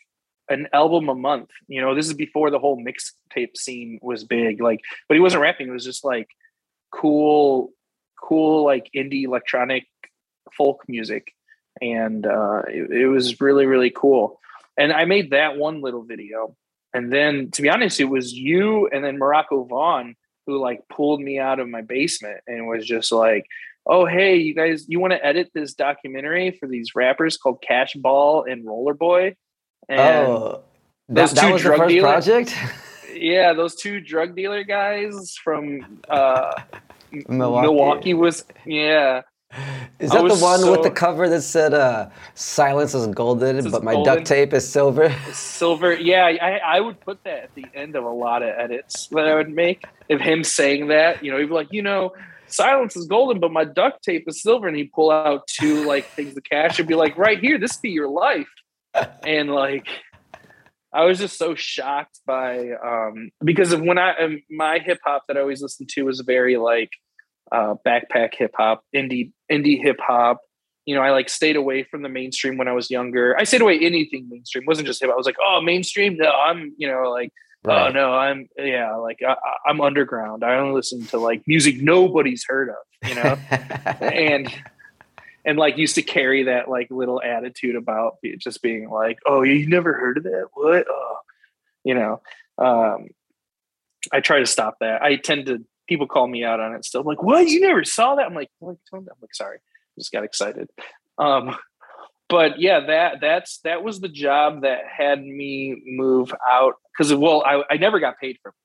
S2: an album a month. You know, this is before the whole mixtape scene was big. Like, but he wasn't rapping. It was just like cool, cool like indie electronic folk music, and uh, it, it was really really cool. And I made that one little video, and then to be honest, it was you and then Morocco Vaughn who like pulled me out of my basement and was just like, "Oh, hey, you guys, you want to edit this documentary for these rappers called Cash Ball and Roller Boy?" And
S1: oh, that, that was the first dealer, project. *laughs*
S2: yeah, those two drug dealer guys from uh, *laughs* Milwaukee. Milwaukee was yeah.
S1: Is that the one so, with the cover that said uh, "Silence is golden, but my golden. duct tape is silver"?
S2: Silver, yeah. I, I would put that at the end of a lot of edits that I would make. of him saying that, you know, he'd be like, you know, silence is golden, but my duct tape is silver, and he'd pull out two like things of cash and be like, right here, this be your life, and like. I was just so shocked by um, because of when I um, my hip hop that I always listened to was very like uh, backpack hip hop, indie indie hip hop. You know, I like stayed away from the mainstream when I was younger. I stayed away anything mainstream. It wasn't just hip. hop. I was like, oh, mainstream. No, I'm you know like oh, right. oh no, I'm yeah like I, I'm underground. I only listen to like music nobody's heard of. You know, *laughs* and and like used to carry that like little attitude about just being like, oh, you never heard of that? What? Oh, you know. Um, I try to stop that. I tend to people call me out on it still. I'm like, what? You never saw that? I'm like, I'm like, sorry, I just got excited. Um, but yeah, that that's that was the job that had me move out because well, I, I never got paid for it.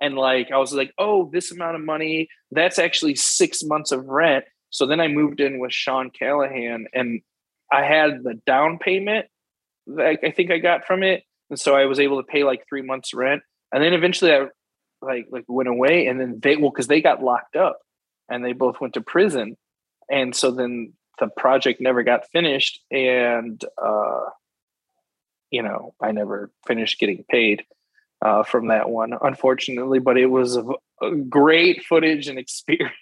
S2: And like I was like, oh, this amount of money, that's actually six months of rent. So then I moved in with Sean Callahan and I had the down payment that I think I got from it. And so I was able to pay like three months rent. And then eventually I like like went away and then they well because they got locked up and they both went to prison and so then the project never got finished and uh you know i never finished getting paid uh from that one unfortunately but it was a, a great footage and *laughs* experience.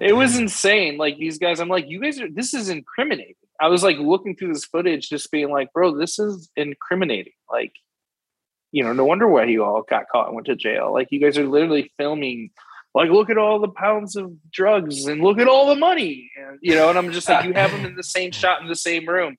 S2: It was *laughs* insane like these guys i'm like you guys are this is incriminating. I was like looking through this footage just being like bro this is incriminating like you know, no wonder why you all got caught and went to jail. Like you guys are literally filming like look at all the pounds of drugs and look at all the money and, you know and i'm just like you have them in the same *laughs* shot in the same room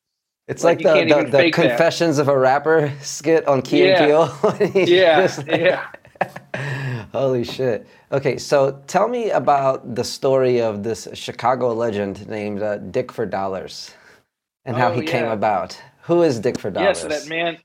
S1: it's like, like the, the, the confessions that. of a rapper skit on key yeah. and
S2: peele *laughs* yeah like, *laughs*
S1: yeah holy shit okay so tell me about the story of this chicago legend named uh, dick for dollars and how oh, he yeah. came about who is dick for dollars
S2: yes yeah, so that man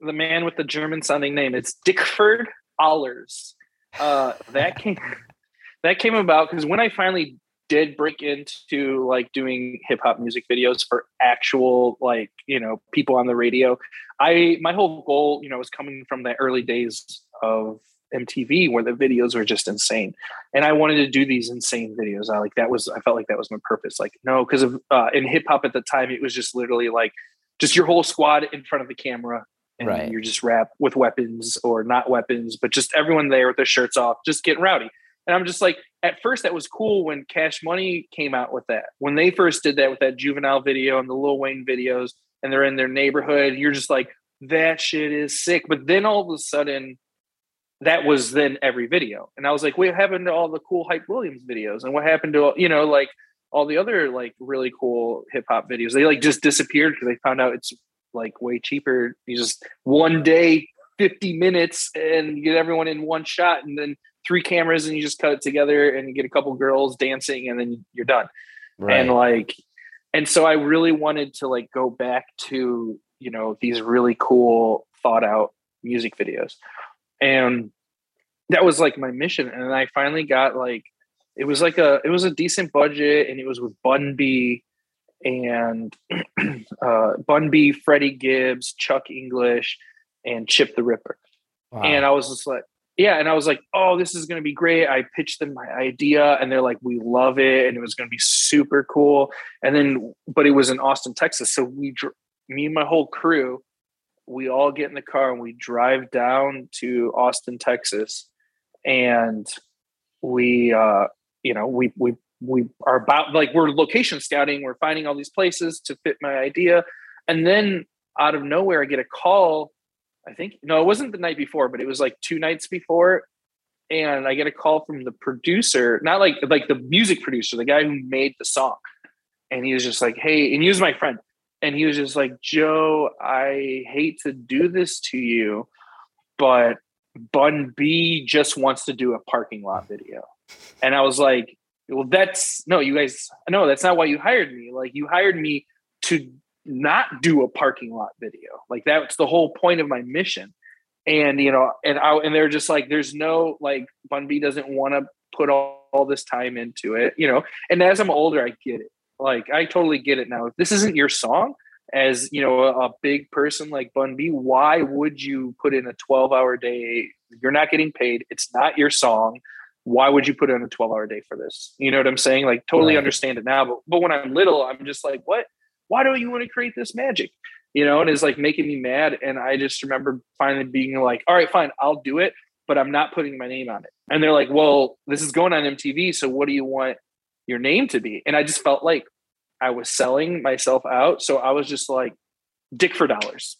S2: the man with the German sounding name. It's Dichfurd Ahlers. Uh, that came *laughs* that came about because when I finally did break into like doing hip hop music videos for actual like you know people on the radio, I my whole goal you know was coming from the early days of MTV where the videos were just insane, and I wanted to do these insane videos. I like that was I felt like that was my purpose. Like no, because of uh, in hip hop at the time it was just literally like just your whole squad in front of the camera and right. you're just rap with weapons or not weapons, but just everyone there with their shirts off, just getting rowdy. And I'm just like, at first that was cool when Cash Money came out with that. When they first did that with that juvenile video and the Lil Wayne videos, and they're in their neighborhood, you're just like, that shit is sick. But then all of a sudden, that was then every video. And I was like, what happened to all the cool Hype Williams videos? And what happened to, you know, like all the other like really cool hip hop videos? They like just disappeared because they found out it's like way cheaper. You just one day, 50 minutes, and you get everyone in one shot, and then three cameras, and you just cut it together, and you get a couple girls dancing, and then you're done. Right. And like, and so I really wanted to like go back to you know these really cool thought out music videos, and that was like my mission. And I finally got like it was like a it was a decent budget and it was with Bun B and *clears throat* uh Bun B, Freddie Gibbs, Chuck English, and Chip tha Ripper. Wow. And I was just like, yeah, and I was like, oh, this is gonna be great. I pitched them my idea, and they're like, we love it, and it was gonna be super cool. And then, but it was in Austin, Texas, so we, me and my whole crew, we all get in the car and we drive down to Austin, Texas, and we, uh, you know, we we we are about like we're location scouting. We're finding all these places to fit my idea, and then out of nowhere, I get a call I think no, it wasn't the night before, but it was like two nights before. And I get a call from the producer, not like like the music producer, the guy who made the song. And he was just like, hey, and he was my friend. And he was just like, Joe, I hate to do this to you, but Bun B just wants to do a parking lot video. And I was like, well, that's no, you guys, no, that's not why you hired me. Like, you hired me to not do a parking lot video. Like that's the whole point of my mission. And you know, and I and they're just like, there's no like Bun B doesn't want to put all, all this time into it, you know. And as I'm older, I get it. Like I totally get it now. If this isn't your song, as you know, a, a big person like Bun B, why would you put in a 12 hour day? You're not getting paid. It's not your song. Why would you put in a 12 hour day for this? You know what I'm saying? Like totally right. understand it now. But but when I'm little, I'm just like, what? why do you want to create this magic? You know, and it's like making me mad. And I just remember finally being like, all right, fine, I'll do it, but I'm not putting my name on it. And they're like, well, this is going on MTV. So what do you want your name to be? And I just felt like I was selling myself out. So I was just like, dick for dollars.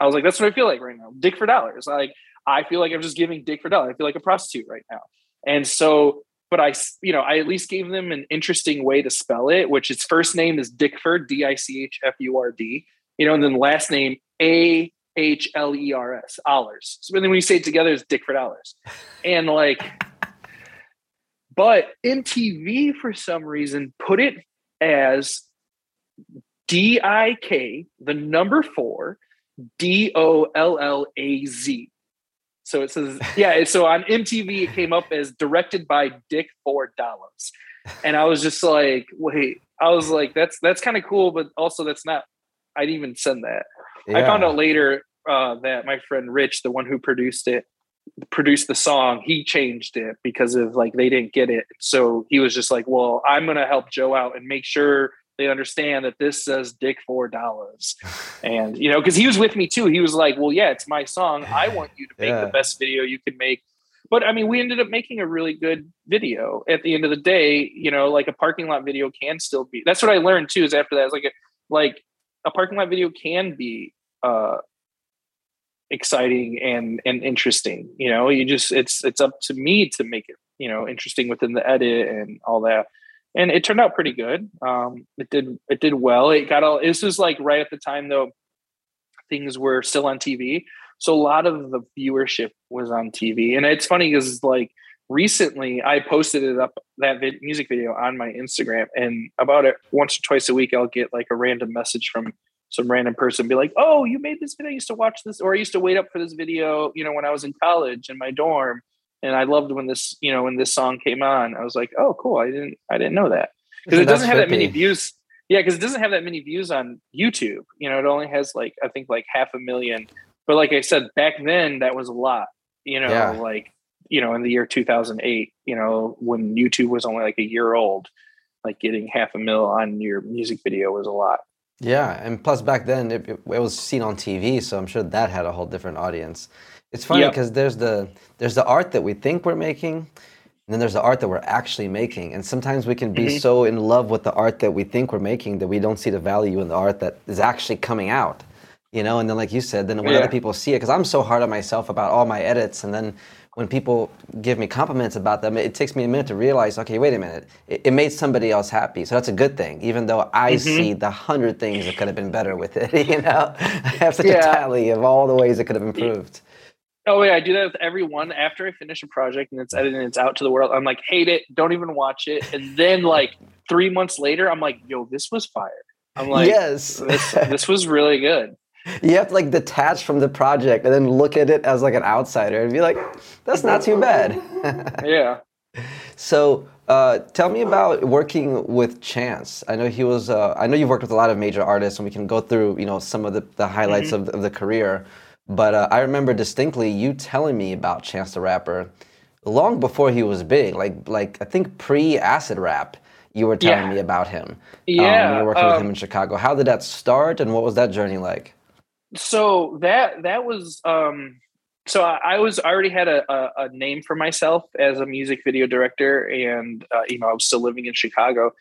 S2: I was like, that's what I feel like right now. Dick for dollars. Like, I feel like I'm just giving dick for dollars. I feel like a prostitute right now. And so but I, you know, I at least gave them an interesting way to spell it, which its first name is Dichfurd, D I C H F U R D, you know, and then last name A H L E R S, Ahlers. So then when you say it together, it's Dichfurd Ahlers. And like, *laughs* but MTV for some reason put it as D I K, the number four, D O L L A Z. So it says, yeah. So on MTV, it came up as directed by Dick Four Dollars, and I was just like, wait. I was like, that's that's kind of cool, but also that's not. I didn't even send that. Yeah. I found out later uh, that my friend Rich, the one who produced it, produced the song, he changed it because of like they didn't get it. So he was just like, well, I'm gonna help Joe out and make sure they understand that this says dick four dollars. *laughs* And you know because he was with me too. He was like well yeah it's my song. I want you to make yeah. the best video you can make. But i mean we ended up making a really good video. At the end of the day you know like a parking lot video can still be that's what i learned too is after that like a, like a parking lot video can be uh exciting and and interesting you know? You just it's it's up to me to make it you know interesting within the edit and all that and it turned out pretty good. Um, it did it did well. It got all. This was like right at the time though, things were still on TV, so a lot of the viewership was on TV. And it's funny because like recently I posted it up that vid- music video on my Instagram, and about it once or twice a week I'll get like a random message from some random person be like, "Oh, you made this video. I used to watch this, or I used to wait up for this video. You know, when I was in college in my dorm." And I loved when this, you know, when this song came on. I was like, oh, cool. I didn't, I didn't know that because it doesn't have that many views. Yeah, because it doesn't have that many views on YouTube. You know, it only has like I think like half a million. But like I said, back then that was a lot. You know, yeah. like you know, in the year 2008, you know, when YouTube was only like a year old, like getting half a mil on your music video was a lot.
S1: Yeah, and plus back then it, it, was seen on TV, so I'm sure that had a whole different audience. It's funny because yep. there's the there's the art that we think we're making, and then there's the art that we're actually making. And sometimes we can be mm-hmm. so in love with the art that we think we're making that we don't see the value in the art that is actually coming out. You know, and then like you said, then when yeah. other people see it, because I'm so hard on myself about all my edits, and then when people give me compliments about them, it takes me a minute to realize, okay, wait a minute, it, it made somebody else happy, so that's a good thing. Even though I mm-hmm. see the hundred things that could have been better with it, *laughs* you know, *laughs* I have such yeah. a tally of all the ways it could have improved.
S2: Oh yeah, I do that with everyone. After I finish a project and it's edited and it's out to the world, I'm like, hate it, don't even watch it. And then like three months later, I'm like, yo, this was fire. I'm like, yes, this, this was really good.
S1: you have to like detach from the project and then look at it as like an outsider and be like, that's not too bad. *laughs*
S2: yeah.
S1: So uh, tell me about working with Chance. I know he was. Uh, I know you've worked with a lot of major artists, and we can go through you know some of the, the highlights mm-hmm. of, of, the career. But uh, I remember distinctly you telling me about Chance the Rapper long before he was big. Like like I think pre Acid Rap, you were telling yeah. me about him.
S2: Yeah,
S1: um, you were working um, with him in Chicago. How did that start, and what was that journey like?
S2: So that that was. Um, so I, was I already had a, a, a, name for myself as a music video director, and uh, you know I was still living in Chicago.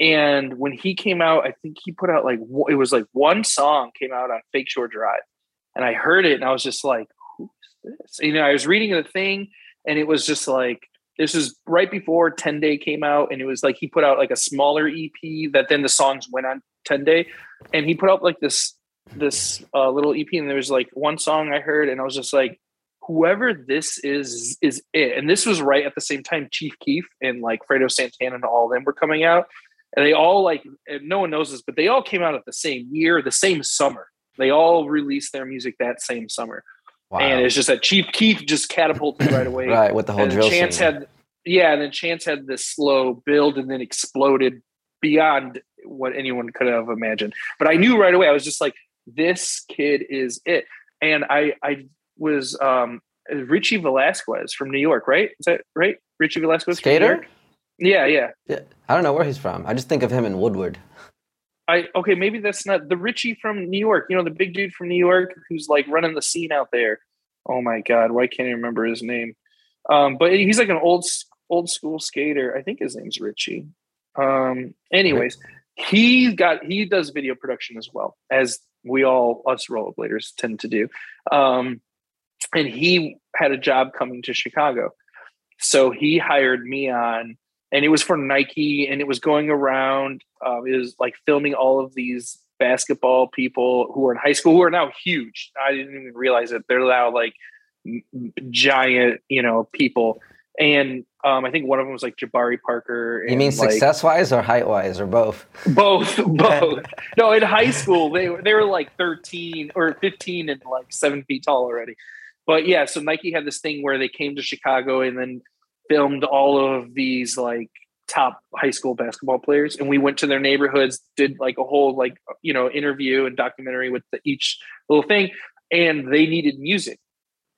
S2: And when he came out, I think he put out like it was like one song came out on Fake Shore Drive, and I heard it, and I was just like, "Who's this?" You know, I was reading the thing, and it was just like this is right before 10 Day came out, and it was like he put out like a smaller EP that then the songs went on 10 Day, and he put out like this this uh, little EP, and there was like one song I heard, and I was just like, whoever this is is it. And this was right at the same time Chief Keef and like Fredo Santana and all of them were coming out. And they all like no one knows this, but they all came out at the same year, the same summer. They all released their music that same summer. Wow. And it's just that Chief Keef just catapulted right away. *laughs*
S1: right, with the whole and drill
S2: Chance
S1: scene.
S2: had yeah, and then Chance had this slow build and then exploded beyond what anyone could have imagined. But I knew right away, I was just like, this kid is it. And I I was um, Richie Velasquez from New York, right? Is that right? Richie Velasquez,
S1: skater.
S2: Yeah, yeah.
S1: Yeah, I don't know where he's from. I just think of him in Woodward.
S2: I okay, maybe that's not the Richie from New York. You know, the big dude from New York who's like running the scene out there. Oh my God, why can't I remember his name? Um, but he's like an old old school skater. I think his name's Richie. Um, anyways, he got he does video production as well as we all us rollerbladers tend to do. Um, and he had a job coming to Chicago. So he hired me on, and it was for Nike, and it was going around. Um, it was like filming all of these basketball people who are in high school who are now huge. I didn't even realize it. They're now like giant, you know, people. And um, I think one of them was like Jabari Parker.
S1: you mean like, success wise or height wise or both?
S2: Both, *laughs* both. no, in high school they they were like thirteen or fifteen and like seven feet tall already. But yeah, so Nike had this thing where they came to Chicago and then filmed all of these like top high school basketball players and we went to their neighborhoods did like a whole like you know interview and documentary with the, each little thing and they needed music.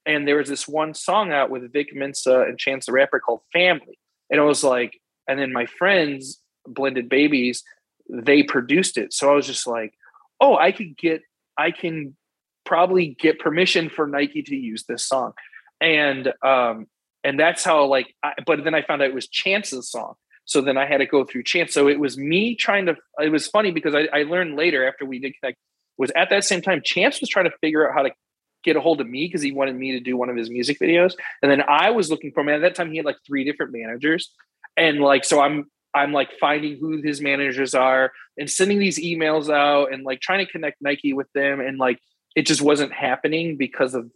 S2: And there was this one song out with Vic Mensa and Chance the Rapper called Family. And it was like and then my friends blended babies they produced it. So I was just like oh I could get I can probably get permission for Nike to use this song. And um and that's how like I, but then I found out it was Chance's song. So then I had to go through Chance. So it was me trying to it was funny because I, I learned later after we did connect was at that same time Chance was trying to figure out how to get a hold of me because he wanted me to do one of his music videos. And then I was looking for man. At that time he had like three different managers. And like so I'm I'm like finding who his managers are and sending these emails out and like trying to connect Nike with them and like it just wasn't happening because of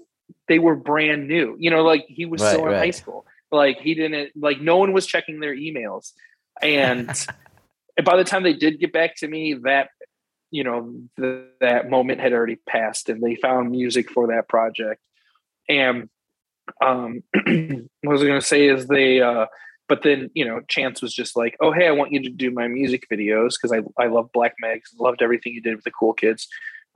S2: they were brand new. You know, like he was right, still in right. high school. Like he didn't like no one was checking their emails. And *laughs* by the time they did get back to me, that you know, the, that moment had already passed and they found music for that project. And um *clears throat* what was I was gonna say is they uh but then you know chance was just like oh hey i want you to do my music videos because i i love black mags loved everything you did with the cool kids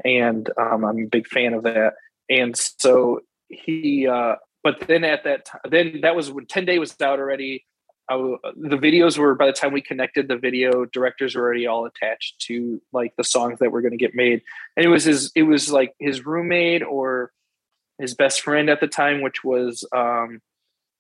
S2: and um, I'm a big fan of that. And so he, uh, but then at that time, then that was when Ten Day was out already. the videos were by the time we connected, the video directors were already all attached to like the songs that were going to get made, and it was his, it was like his roommate or his best friend at the time, which was, um,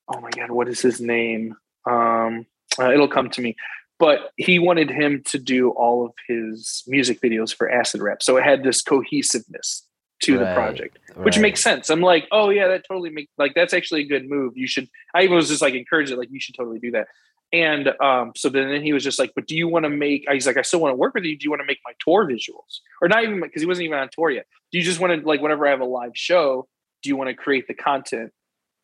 S2: oh my god, what is his name? Um, uh, it'll come to me but he wanted him to do all of his music videos for acid rap so it had this cohesiveness to right, the project which right. makes sense. I'm like oh yeah that totally makes like that's actually a good move. You should i was just like encouraged it like you should totally do that. And um, so then, then he was just like but do you want to make he's like i still want to work with you. Do you want to make my tour visuals? Or not even because he wasn't even on tour yet. Do you just want to like whenever i have a live show do you want to create the content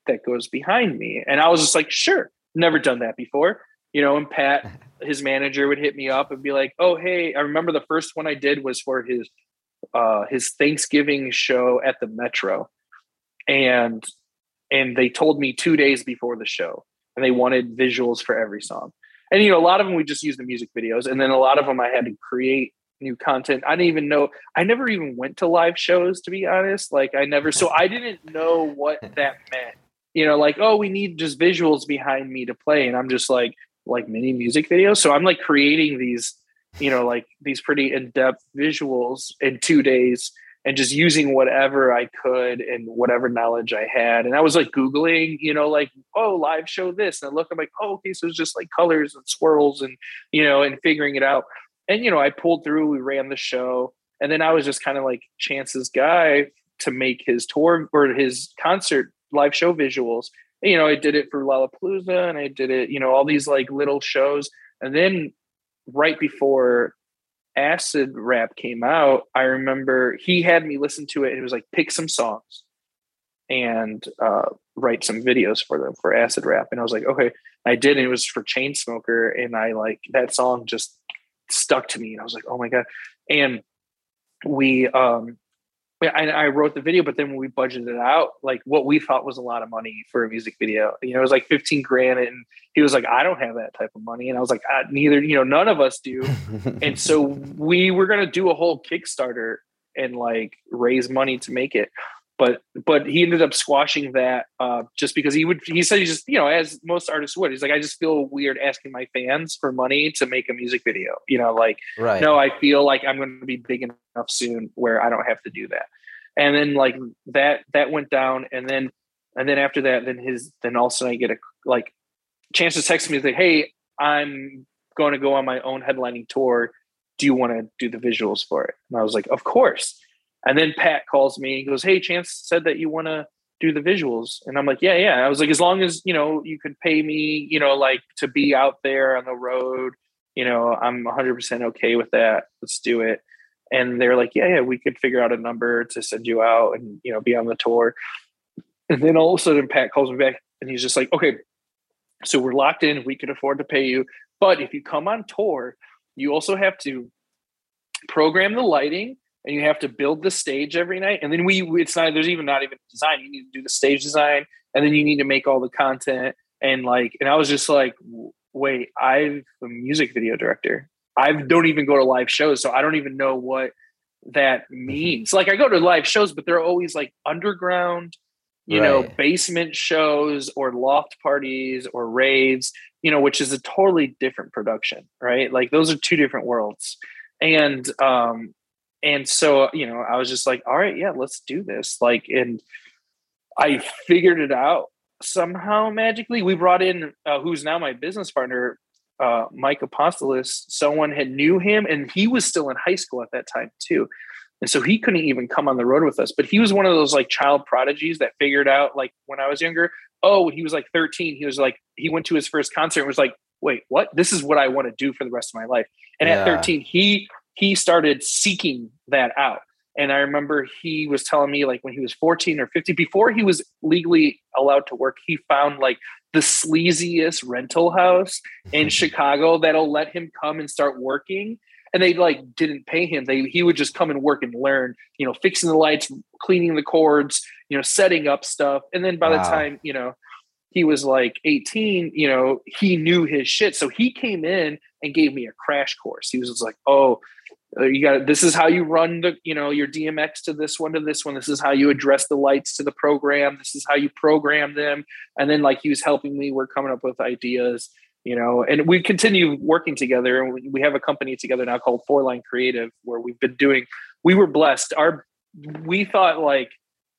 S2: that goes behind me? And i was just like sure. Never done that before. You know, and Pat, *laughs* his manager, would hit me up and be like, "Oh, hey, I remember the first one I did was for his uh, his Thanksgiving show at the Metro, and and they told me two days before the show, and they wanted visuals for every song. And you know, a lot of them we just used the music videos, and then a lot of them I had to create new content. I didn't even know. I never even went to live shows to be honest. Like I never, so I didn't know what *laughs* that meant. You know, like oh, we need just visuals behind me to play, and I'm just like like mini music videos. So I'm like creating these you know, like these pretty in depth visuals in two days and just using whatever I could and whatever knowledge I had. And I was like Googling, you know, like, oh, live show this. And I look, I'm like, oh, okay, so it's just like colors and swirls and, you know, and figuring it out. And, you know, I pulled through, we ran the show. And then I was just kind of like Chance's guy to make his tour or his concert live show visuals. And, you know, I did it for Lollapalooza and I did it, you know, all these like little shows. And then right before acid rap came out i remember he had me listen to it and it was like pick some songs and uh, write some videos for them for acid rap. And i was like okay. I did and it was for Chainsmoker and i like that song just stuck to me and i was like oh my god. And we um I, I wrote the video, but then when we budgeted it out, like what we thought was a lot of money for a music video, you know, it was like 15 grand. And he was like, I don't have that type of money. And I was like, ah, neither, you know, none of us do. *laughs* and so we were going to do a whole Kickstarter and like raise money to make it. But, but he ended up squashing that uh, just because he would, he said, he just, you know, as most artists would, he's like, I just feel weird asking my fans for money to make a music video, you know, like, right. no, I feel like I'm going to be big enough soon where I don't have to do that. And then like that that went down and then and then after that then his then all of a sudden i get a like chance to text me like hey i'm going to go on my own headlining tour. Do you want to do the visuals for it? And i was like of course and then pat calls me and goes hey chance said that you want to do the visuals. And i'm like yeah yeah. I was like as long as you know you could pay me you know like to be out there on the road you know i'm 100% okay with that. Let's do it. And they're like, yeah, yeah, we could figure out a number to send you out and you know be on the tour. And then all of a sudden, Pat calls me back and he's just like, okay, so we're locked in. We can afford to pay you, but if you come on tour, you also have to program the lighting and you have to build the stage every night. And then we, it's not, there's even not even design. You need to do the stage design and then you need to make all the content. And like, and I was just like, wait, I'm a music video director. I don't even go to live shows, so I don't even know what that mm-hmm. means. Like I go to live shows, but they're always like underground, you right. know, basement shows or loft parties or raves, you know, which is a totally different production, right? Like those are two different worlds. And um and so, you know, I was just like, all right, yeah, let's do this. Like and I figured it out somehow magically. We brought in uh, who's now my business partner, uh, Mike Apostolos, someone had knew him, and he was still in high school at that time too, and so he couldn't even come on the road with us. But he was one of those like child prodigies that figured out like when I was younger. Oh, when he was like 13, he was like he went to his first concert and was like, "Wait, what? This is what I want to do for the rest of my life." And yeah. at 13, he he started seeking that out. And I remember he was telling me like when he was 14 or 50, before he was legally allowed to work, he found like the sleaziest rental house in *laughs* Chicago that'll let him come and start working. And they like didn't pay him. They he would just come and work and learn, you know, fixing the lights, cleaning the cords, you know, setting up stuff. And then by wow. the time, you know, he was like 18, you know, he knew his shit. So he came in and gave me a crash course. He was just like, oh, Uh, you got this is how you run the you know your dmx to this one to this one. This is how you address the lights to the program. This is how you program them. And then like he was helping me. We're coming up with ideas you know and we continue working together. And we have a company together now called four line creative where we've been doing we were blessed. Our we thought like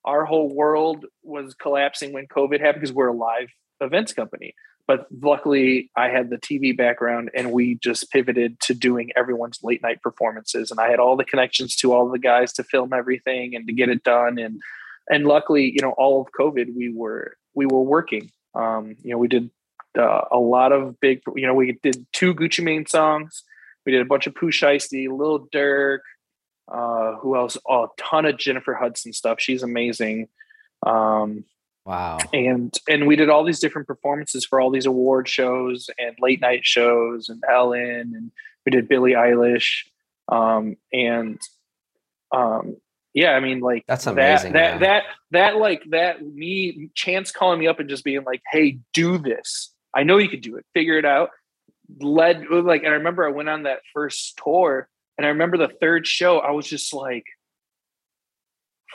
S2: our whole world was collapsing when covid happened because we're a live events company but luckily I had the TV background and we just pivoted to doing everyone's late night performances. And I had all the connections to all the guys to film everything and to get it done. And, and luckily, you know, all of COVID, we were, we were working. Um, you know, we did uh, a lot of big, you know, we did two Gucci Mane songs. We did a bunch of Pooh Shiesty, Lil Durk, uh, who else? Oh, a ton of Jennifer Hudson stuff. She's amazing. Um,
S1: Wow.
S2: And and we did all these different performances for all these award shows and late night shows and Ellen and we did Billie Eilish. Um, and um, yeah, I mean, like
S1: that's amazing.
S2: That that, that that like that me chance calling me up and just being like, "Hey, do this. I know you could do it. Figure it out." Led like, and I remember I went on that first tour, and I remember the third show. I was just like,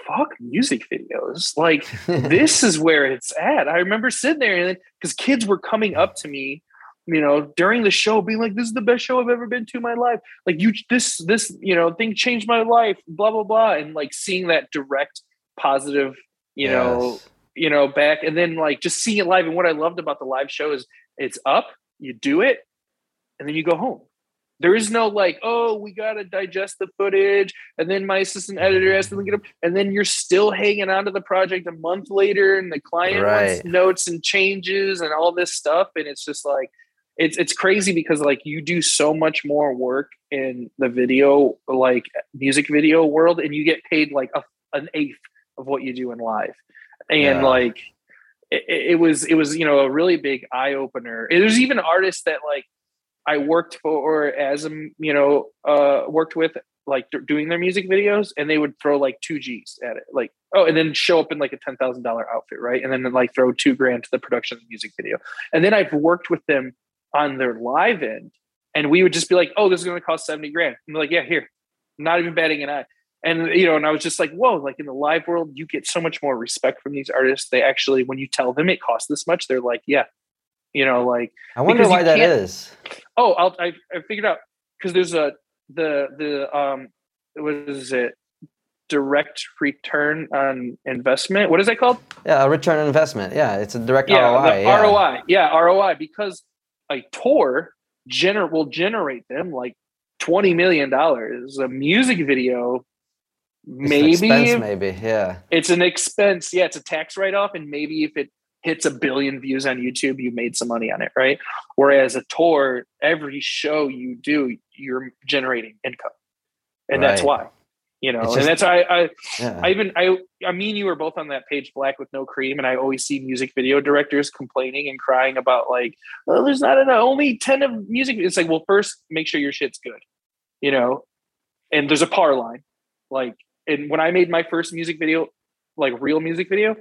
S2: "Fuck music videos! Like *laughs* this is where it's at." I remember sitting there and because kids were coming up to me you know, during the show being like, this is the best show I've ever been to in my life. Like you, this, this, you know, thing changed my life, blah, blah, blah. And like seeing that direct positive, you yes. know, you know, back and then like just seeing it live. And what I loved about the live show is it's up, you do it, and then you go home. There is no like, oh, we gotta digest the footage, and then my assistant editor has to look it up, and then you're still hanging on to the project a month later, and the client right. wants notes and changes and all this stuff, and it's just like it's it's crazy because like you do so much more work in the video like music video world and you get paid like a, an eighth of what you do in live and yeah. like it, it, was it was you know a really big eye opener there's even artists that like i worked for as a you know uh worked with like doing their music videos and they would throw like two g's at it like oh and then show up in like a $10000 outfit right and then like throw two grand to the production of the music video and then i've worked with them on their live end, and we would just be like, "Oh, this is going to cost seventy grand." I'm like, "Yeah, here." Not even batting an eye. And you know, and I was just like, "Whoa!" Like in the live world, you get so much more respect from these artists. They actually, when you tell them it costs this much, they're like, "Yeah." You know, like
S1: I wonder why that is.
S2: Oh, I'll, I I figured out because there's a the the um what is it direct return on investment. What is that called?
S1: Yeah, a return on investment. Yeah, it's a direct yeah, ROI.
S2: Yeah. ROI. Yeah, ROI because a tour gener- will generate them like twenty million dollars. A music video, maybe,
S1: expense, maybe, yeah,
S2: it's an expense. Yeah, it's a tax write off, and maybe if it hits a billion views on YouTube, you made some money on it, right? Whereas a tour, every show you do, you're generating income, and right. that's why you know just, and that's I I, yeah. I even I I mean you were both on that page black with no cream and I always see music video directors complaining and crying about like oh there's not enough only 10 of music it's like well first make sure your shit's good you know and there's a par line like and when I made my first music video like real music video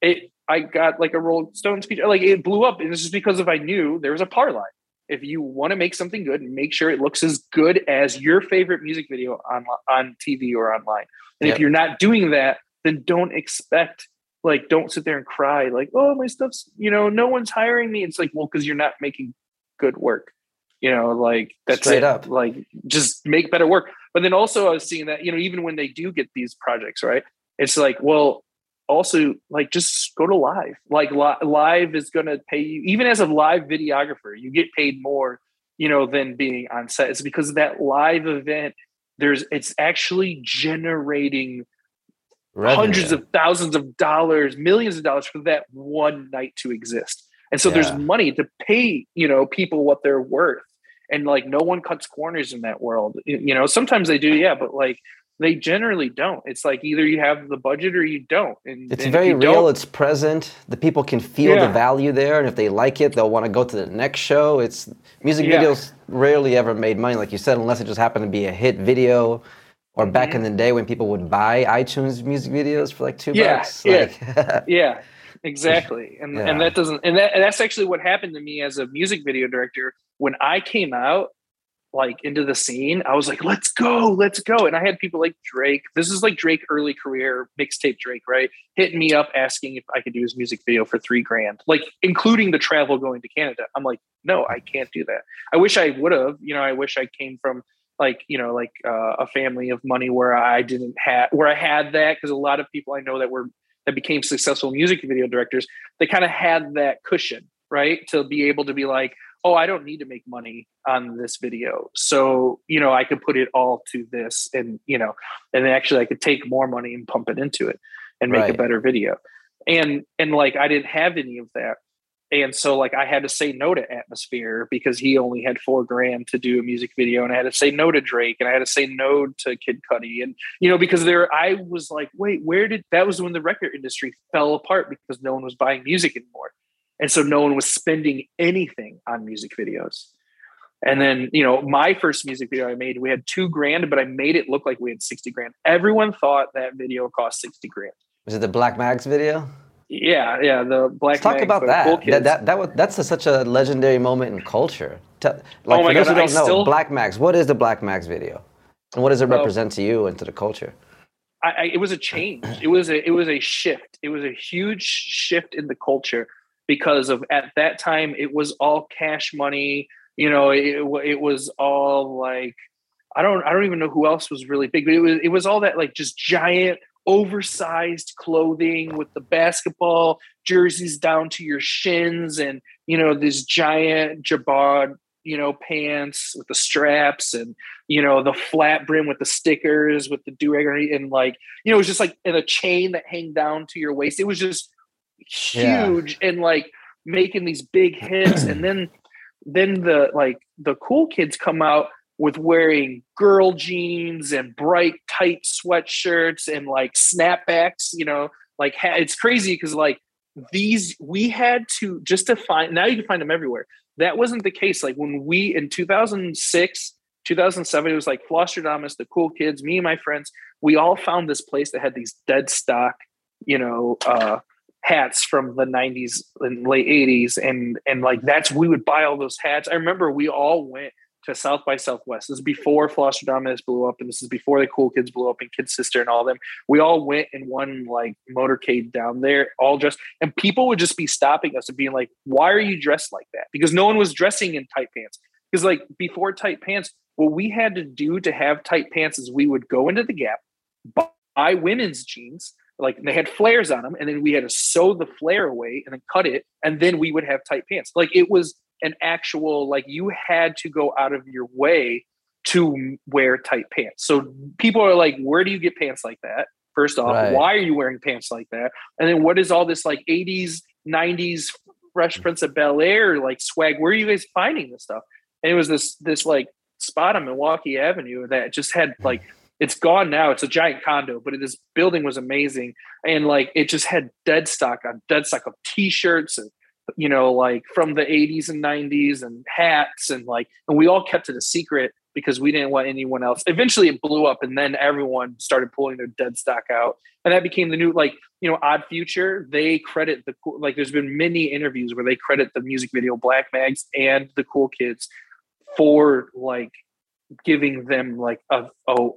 S2: it I got like a Rolling Stones feature like it blew up and this is because if I knew there was a par line if you want to make something good, make sure it looks as good as your favorite music video on on TV or online. And yep. if you're not doing that, then don't expect like don't sit there and cry like, "Oh, my stuff's, you know, no one's hiring me." It's like, "Well, cuz you're not making good work." You know, like that's
S1: Straight
S2: it.
S1: up.
S2: Like just make better work. But then also I was seeing that, you know, even when they do get these projects, right? It's like, well, also like just go to live like li- live is going to pay you even as a live videographer you get paid more you know than being on set it's because of that live event there's it's actually generating Revenue. hundreds of thousands of dollars millions of dollars for that one night to exist and so yeah. there's money to pay you know people what they're worth and like no one cuts corners in that world you know sometimes they do yeah but like they generally don't. It's like either you have the budget or you don't. And
S1: it's and very real. It's present. The people can feel yeah. the value there, and if they like it, they'll want to go to the next show. It's music yeah. videos rarely ever made money, like you said, unless it just happened to be a hit video. Or mm-hmm. back in the day when people would buy iTunes music videos for like two
S2: yeah,
S1: bucks.
S2: Like, yeah, *laughs* yeah, exactly. And and that doesn't and that and that's actually what happened to me as a music video director when I came out like into the scene, I was like, let's go, let's go. And I had people like Drake. This is like Drake early career mixtape Drake, right? Hitting me up asking if I could do his music video for three grand, like including the travel going to Canada. I'm like, no, I can't do that. I wish I would have, you know, I wish I came from like, you know, like uh, a family of money where I didn't have, where I had that. Cause a lot of people I know that were, that became successful music video directors, they kind of had that cushion, right? To be able to be like, oh, I don't need to make money on this video. So, you know, I could put it all to this and, you know, and actually I could take more money and pump it into it and make right. a better video. And, and like, I didn't have any of that. And so like I had to say no to Atmosphere because he only had four grand to do a music video, and I had to say no to Drake, and I had to say no to Kid Cudi, and you know because there I was like, wait, where did that was when the record industry fell apart because no one was buying music anymore and so no one was spending anything on music videos And then, you know, my first music video I made, we had two grand, but I made it look like we had 60 grand. Everyone thought that video cost 60 grand.
S1: Was it the Black Mags video?
S2: Yeah, yeah, the Black.
S1: Let's talk
S2: Mags,
S1: about that.
S2: Cool
S1: that. That that was that's a, such a legendary moment in culture. Te- like
S2: Oh my
S1: for those
S2: God,
S1: who don't know,
S2: still-
S1: Black Mags. What is the Black Mags video, and what does it represent to you and to the culture?
S2: I, I, it was a change. It was a it was a shift. It was a huge shift in the culture because of at that time it was all cash money. You know, it, it was all like I don't I don't even know who else was really big, but it was it was all that like just giant oversized clothing with the basketball jerseys down to your shins and you know this giant jabot you know pants with the straps and you know the flat brim with the stickers with the do-rag and like you know it was just like in a chain that hang down to your waist it was just
S1: Yeah.
S2: huge and like making these big hits. And then then the like the cool kids come out with wearing girl jeans and bright tight sweatshirts and like snapbacks you know? Like ha- it's crazy because like these we had to just to find now you can find them everywhere. That wasn't the case. Like when we in 2006 2007 it was like Flosstradamus, the cool kids me and my friends we all found this place that had these dead stock you know uh hats from the 90s and late 80s and and like that's we would buy all those hats. I remember we all went to south by southwest. This is before Flosstradamus blew up and this is before the cool kids blew up and kid sister and all them. We all went in one like motorcade down there all dressed and people would just be stopping us and being like why are you dressed like that? Because no one was dressing in tight pants. Because like before tight pants what we had to do to have tight pants is we would go into the gap buy women's jeans like they had flares on them and then we had to sew the flare away and then cut it and then we would have tight pants. Like it was an actual like you had to go out of your way to wear tight pants. So people are like where do you get pants like that? First off
S1: Right.
S2: why are you wearing pants like that? And then what is all this like 80s 90s fresh prince of bel air like swag? Where are you guys finding this stuff? And it was this this like spot on milwaukee avenue that just had like it's gone now. It's a giant condo, but this building was amazing. And like it just had dead stock on dead stock of t-shirts and you know, like from the 80s and 90s and hats and like and we all kept it a secret because we didn't want anyone else. Eventually it blew up and then everyone started pulling their dead stock out. And that became the new like, you know, Odd Future, they credit the cool like there's been many interviews where they credit the music video Black Mags and the cool kids for like giving them like a, a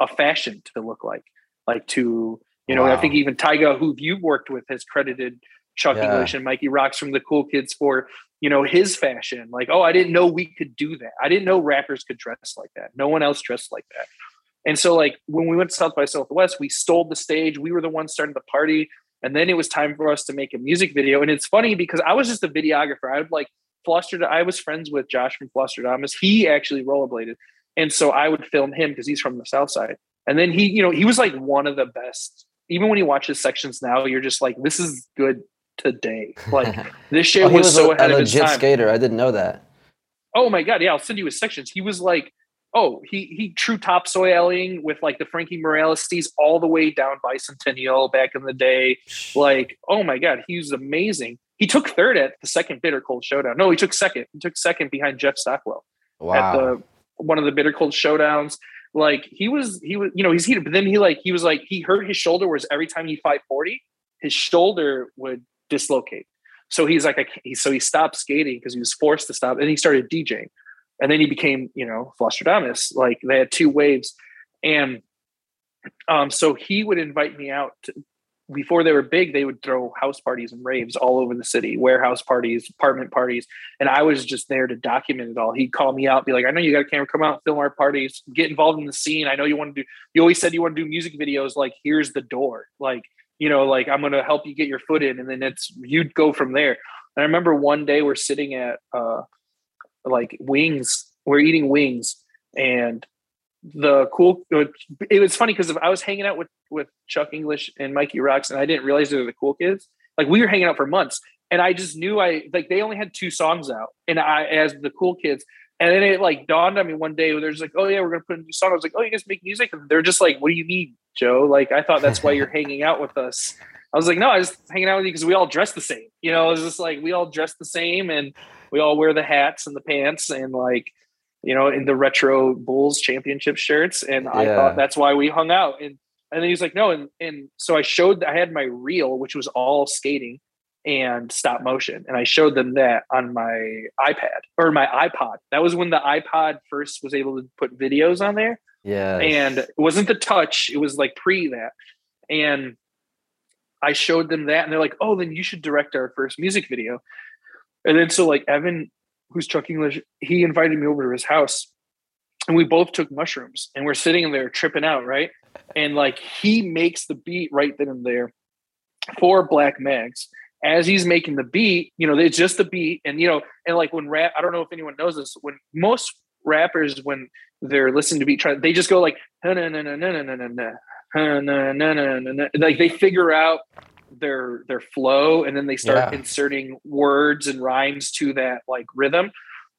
S2: a fashion to look like, like to you know. I think even Tyga, who you've worked with, has credited Chuck
S1: Yeah.
S2: English and Mikey Rocks from the Cool Kids for you know his fashion. Like, oh, I didn't know we could do that. I didn't know rappers could dress like that. No one else dressed like that. And so, like when we went to South by Southwest, we stole the stage. We were the ones starting the party, and then it was time for us to make a music video. And it's funny because I was just a videographer. I would like Foster. I was friends with Josh from Flosstradamus. He actually rollerbladed. And so I would film him because he's from the South Side. And then he, you know, he was like one of the best. Even when you watch his sections now, you're just like, this is good today. Like *laughs* this shit
S1: oh, he
S2: was,
S1: was
S2: so
S1: a,
S2: ahead
S1: a
S2: of his
S1: legit
S2: time.
S1: skater. I didn't know that.
S2: Oh my god, yeah, I'll send you his sections. He was like, oh, he he true topsouling with like the Frankie Morales steez all the way down Bicentennial back in the day. Like, oh my god, he was amazing. He took third at the second bitter cold showdown. No, he took second. He took second behind Jeff Stockwell at
S1: Wow.
S2: the one of the bitter cold showdowns. Like he was, he was, you know, he's heated, but then he like he was like he hurt his shoulder. Whereas every time he fight forty, his shoulder would dislocate. So he's like, I can't, he, so he stopped skating because he was forced to stop, and he started DJing, and then he became, you know, Flosstradamus. Like they had two waves, and um, so he would invite me out to, before they were big, they would throw house parties and raves all over the city, warehouse parties, apartment parties. And I was just there to document it all. He'd call me out, be like, I know you got a camera, come out, film our parties, get involved in the scene. I know you want to do, you always said you want to do music videos. Like, here's the door. Like, you know, like I'm going to help you get your foot in. And then it's, you'd go from there. And I remember one day we're sitting at, uh, like wings, we're eating wings and the cool it was funny because I was hanging out with with Chuck English and Mikey Rocks and I didn't realize they were the cool kids. Like we were hanging out for months and I just knew I like they only had two songs out and I as the cool kids and then it like dawned on me one day they're just like, oh yeah, we're gonna put a new song. I was like, oh, you guys make music, and they're just like, what do you mean, Joe? Like I thought that's why you're *laughs* hanging out with us. I was like, no, I was hanging out with you because we all dress the same. You know, it's just like we all dress the same and we all wear the hats and the pants and like you know, in the retro Bulls championship shirts. And I thought that's why we hung out. And and then he's like, no, and and so I showed I had my reel, which was all skating and stop motion. And I showed them that on my iPad or my iPod. That was when the iPod first was able to put videos on there.
S1: Yeah.
S2: And it wasn't the touch, it was like pre that. And I showed them that and they're like, oh, then you should direct our first music video. And then so like Evan, who's Chuck English, he invited me over to his house and we both took mushrooms and we're sitting in there tripping out, right? And like he makes the beat right then and there for Black Mags. As he's making the beat, you know, it's just the beat. And, you know, and like when rap, I don't know if anyone knows this, when most rappers, when they're listening to beat, try, they just go like, like they figure out their their flow and then they start yeah. inserting words and rhymes to that like rhythm.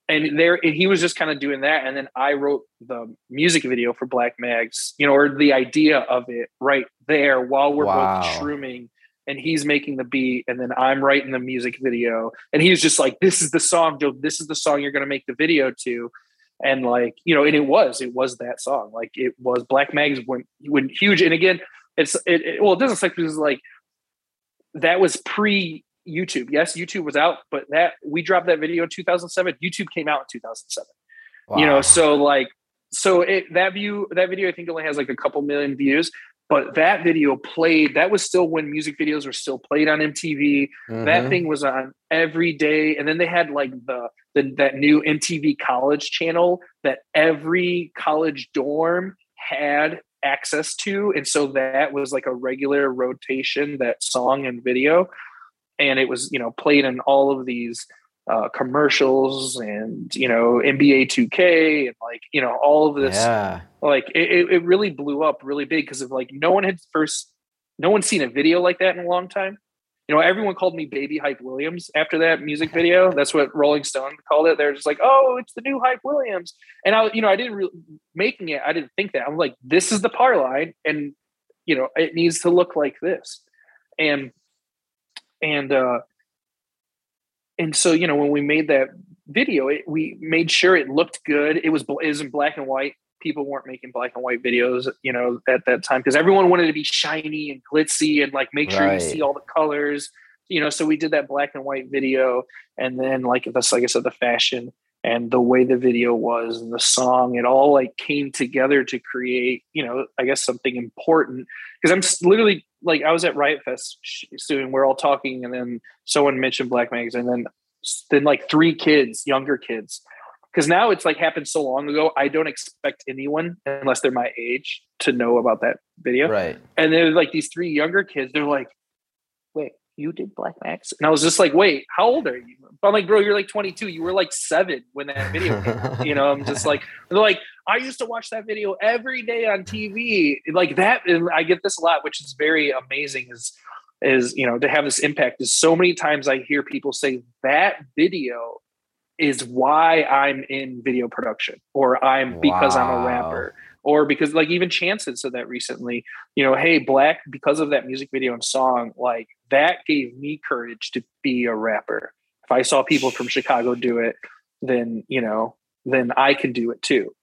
S2: And there and he was just kind of doing that and then i wrote the music video for black mags you know or the idea of it right there while we're wow. both shrooming and he's making the beat and then i'm writing the music video. And he's just like this is the song joe. This is the song you're going to make the video to. And like you know and it was it was that song. Like it was black mags went went huge. And again it's it, it well it doesn't suck because it's like that was pre YouTube. Yes, YouTube was out, but that we dropped that video in 2007. YouTube came out in 2007. Wow. You know, so like, so it that view that video I think only has like a couple million views, but that video played. That was still when music videos were still played on MTV. Mm-hmm. That thing was on every day, and then they had like the, the that new MTV College channel that every college dorm had access to and so that was like a regular rotation that song and video and it was you know played in all of these uh, commercials and you know NBA 2K and like you know all of this yeah. like it, it really blew up really big because of like no one had first no one's seen a video like that in a long time. You know, everyone called me Baby Hype Williams after that music video. That's what Rolling Stone called it. They're just like, "Oh, it's the new Hype Williams." And I, you know, I didn't really making it. I didn't think that. I'm like, this is the par line, and you know, it needs to look like this. And and uh and so you know when we made that video it, we made sure it looked good it was in black and white people weren't making black and white videos you know at that time because everyone wanted to be shiny and glitzy and like make sure right. you see all the colors you know so we did that black and white video and then like that's like i said the fashion and the way the video was and the song it all like came together to create you know i guess something important because i'm literally like i was at riot fest soon we're all talking and then someone mentioned black mags and then then like three kids younger kids because now it's like happened so long ago i don't expect anyone unless they're my age to know about that video
S1: right
S2: and then like these three younger kids they're like wait you did Black Mags?" And I was just like, wait, how old are you? I'm like, bro, you're like 22. You were like seven when that video came out. You know, I'm just like, they're like, I used to watch that video every day on TV. Like that, and I get this a lot, which is very amazing, is is you know, to have this impact is so many times I hear people say that video is why I'm in video production or I'm because wow. I'm a rapper or because like even Chance had said that recently, you know, hey, Black, because of that music video and song, like that gave me courage to be a rapper. If I saw people from Chicago do it, then, you know, then I can do it too.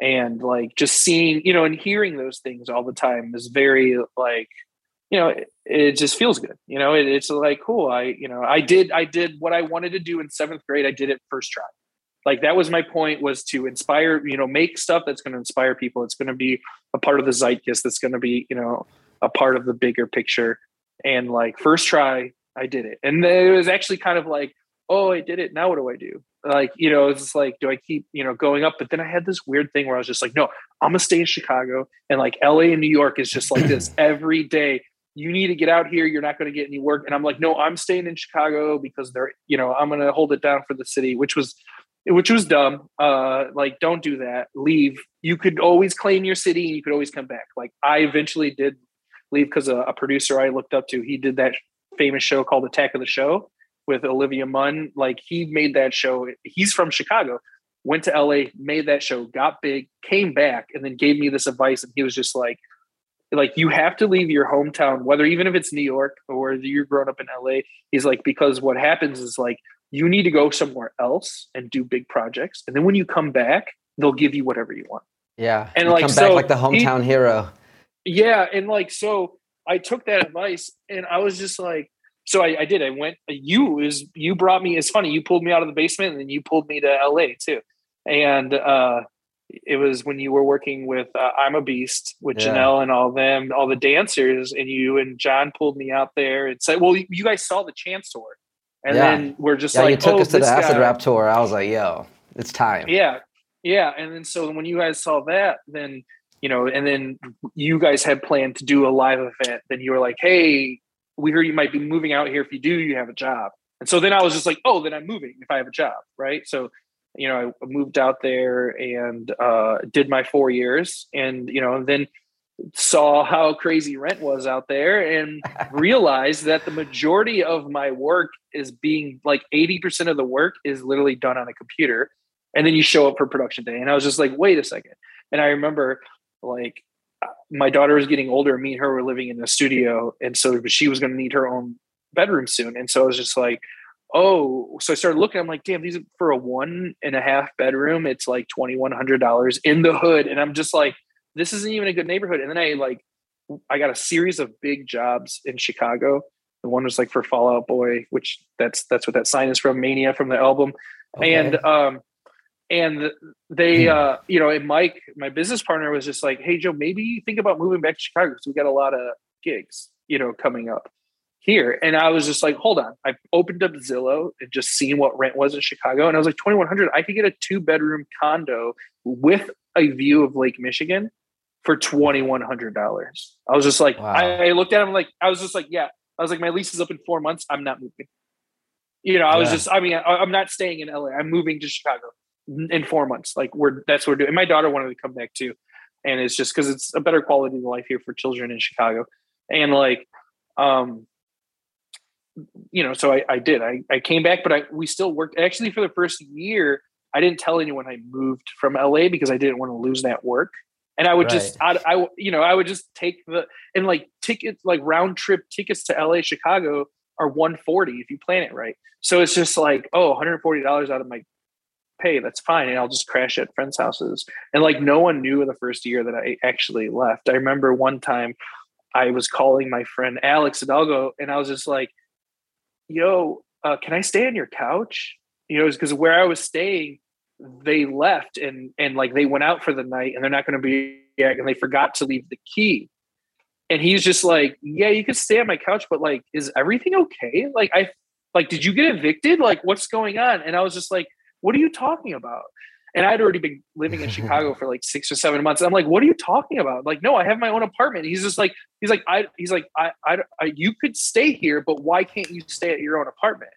S2: And like just seeing, you know, and hearing those things all the time is very like, you know, it, it just feels good. You know, it, it's like, cool. I, you know, I did, I did what I wanted to do in seventh grade. I did it first try like that was my point was to inspire you know make stuff that's going to inspire people it's going to be a part of the zeitgeist that's going to be you know a part of the bigger picture and like first try i did it and it was actually kind of like oh i did it now what do i do like you know it's like do i keep you know going up but then i had this weird thing where i was just like no i'm gonna stay in chicago and like la and new york is just like this *clears throat* every day you need to get out here you're not going to get any work and i'm like no i'm staying in chicago because they're you know i'm going to hold it down for the city which was which was dumb. Uh, like, don't do that. Leave. You could always claim your city and you could always come back. Like, I eventually did leave because a, a, producer I looked up to, he did that famous show called Attack of the Show with Olivia Munn. Like, he made that show. He's from Chicago, went to LA, made that show, got big, came back, and then gave me this advice. And he was just like, like you have to leave your hometown, whether even if it's New York or whether you're grown up in LA. He's like, because what happens is like you need to go somewhere else and do big projects. And then when you come back, they'll give you whatever you want.
S1: Yeah. And like come so back like the hometown he, hero.
S2: Yeah. And like so I took that advice and I was just like, so I, I, did. I went. You is you brought me. It's funny. You pulled me out of the basement, and then you pulled me to LA too. And uh, it was when you were working with uh, I'm a Beast with yeah. Janelle and all them, all the dancers, and you and John pulled me out there and said, "Well, you guys saw the Chance tour." And yeah. then we're just
S1: yeah,
S2: like,
S1: you took
S2: oh,
S1: us to the Acid guy. Rap tour. I was like, yo, it's time.
S2: Yeah. Yeah. And then so when you guys saw that, then, you know, and then you guys had planned to do a live event, then you were like, hey, we heard you might be moving out here. If you do, you have a job. And so then I was just like, oh, then I'm moving if I have a job. Right. So, you know, I moved out there and uh, did my four years and, you know, and then saw how crazy rent was out there and *laughs* realized that the majority of my work is being like 80% of the work is literally done on a computer and then you show up for production day. And i was just like wait a second. And i remember like my daughter was getting older me and her were living in a studio and so she was going to need her own bedroom soon. And so i was just like oh so i started looking i'm like damn these are for a one and a half bedroom it's like $2100 in the hood and i'm just like this isn't even a good neighborhood. And then I like I got a series of big jobs in Chicago. The one was like for Fall Out Boy, which that's that's what that sign is from Mania from the album. Okay. And um and they hmm. uh you know and Mike, my business partner was just like, hey Joe, maybe think about moving back to Chicago because we got a lot of gigs, you know, coming up here. And I was just like, hold on. I opened up Zillow and just seen what rent was in Chicago. And I was like, 2100 I could get a two bedroom condo with a view of Lake Michigan for twenty one hundred dollars. I was just like, wow. I, I, looked at him like I was just like, yeah. I was like, my lease is up in four months. I'm not moving. You know, I was just, I mean, I, am not staying in LA. I'm moving to Chicago in four months. Like we're that's what we're doing. And my daughter wanted to come back too, and it's just because it's a better quality of life here for children in Chicago. And like, um, you know, so I, I did. I, I came back, but I we still worked. Actually, for the first year, I didn't tell anyone I moved from LA because I didn't want to lose that work and I would right. just, I, I, you know, I would just take the and like tickets, like round trip tickets to LA, Chicago are 140 if you plan it right. So it's just like, oh, 140 dollars out of my pay, that's fine, and I'll just crash at friends' houses. And like, no one knew the first year that I actually left. I remember one time I was calling my friend Alex Hidalgo, and I was just like, "Yo, uh, can I stay on your couch?" You know, because where I was staying they left and and like they went out for the night and they're not going to be back and they forgot to leave the key. And he's just like yeah you can stay on my couch but like is everything okay? Like i like did you get evicted? Like what's going on? And i was just like what are you talking about and i'd already been living in chicago *laughs* for like six or seven months i'm like what are you talking about like no i have my own apartment he's just like he's like i he's like i i, I you could stay here but why can't you stay at your own apartment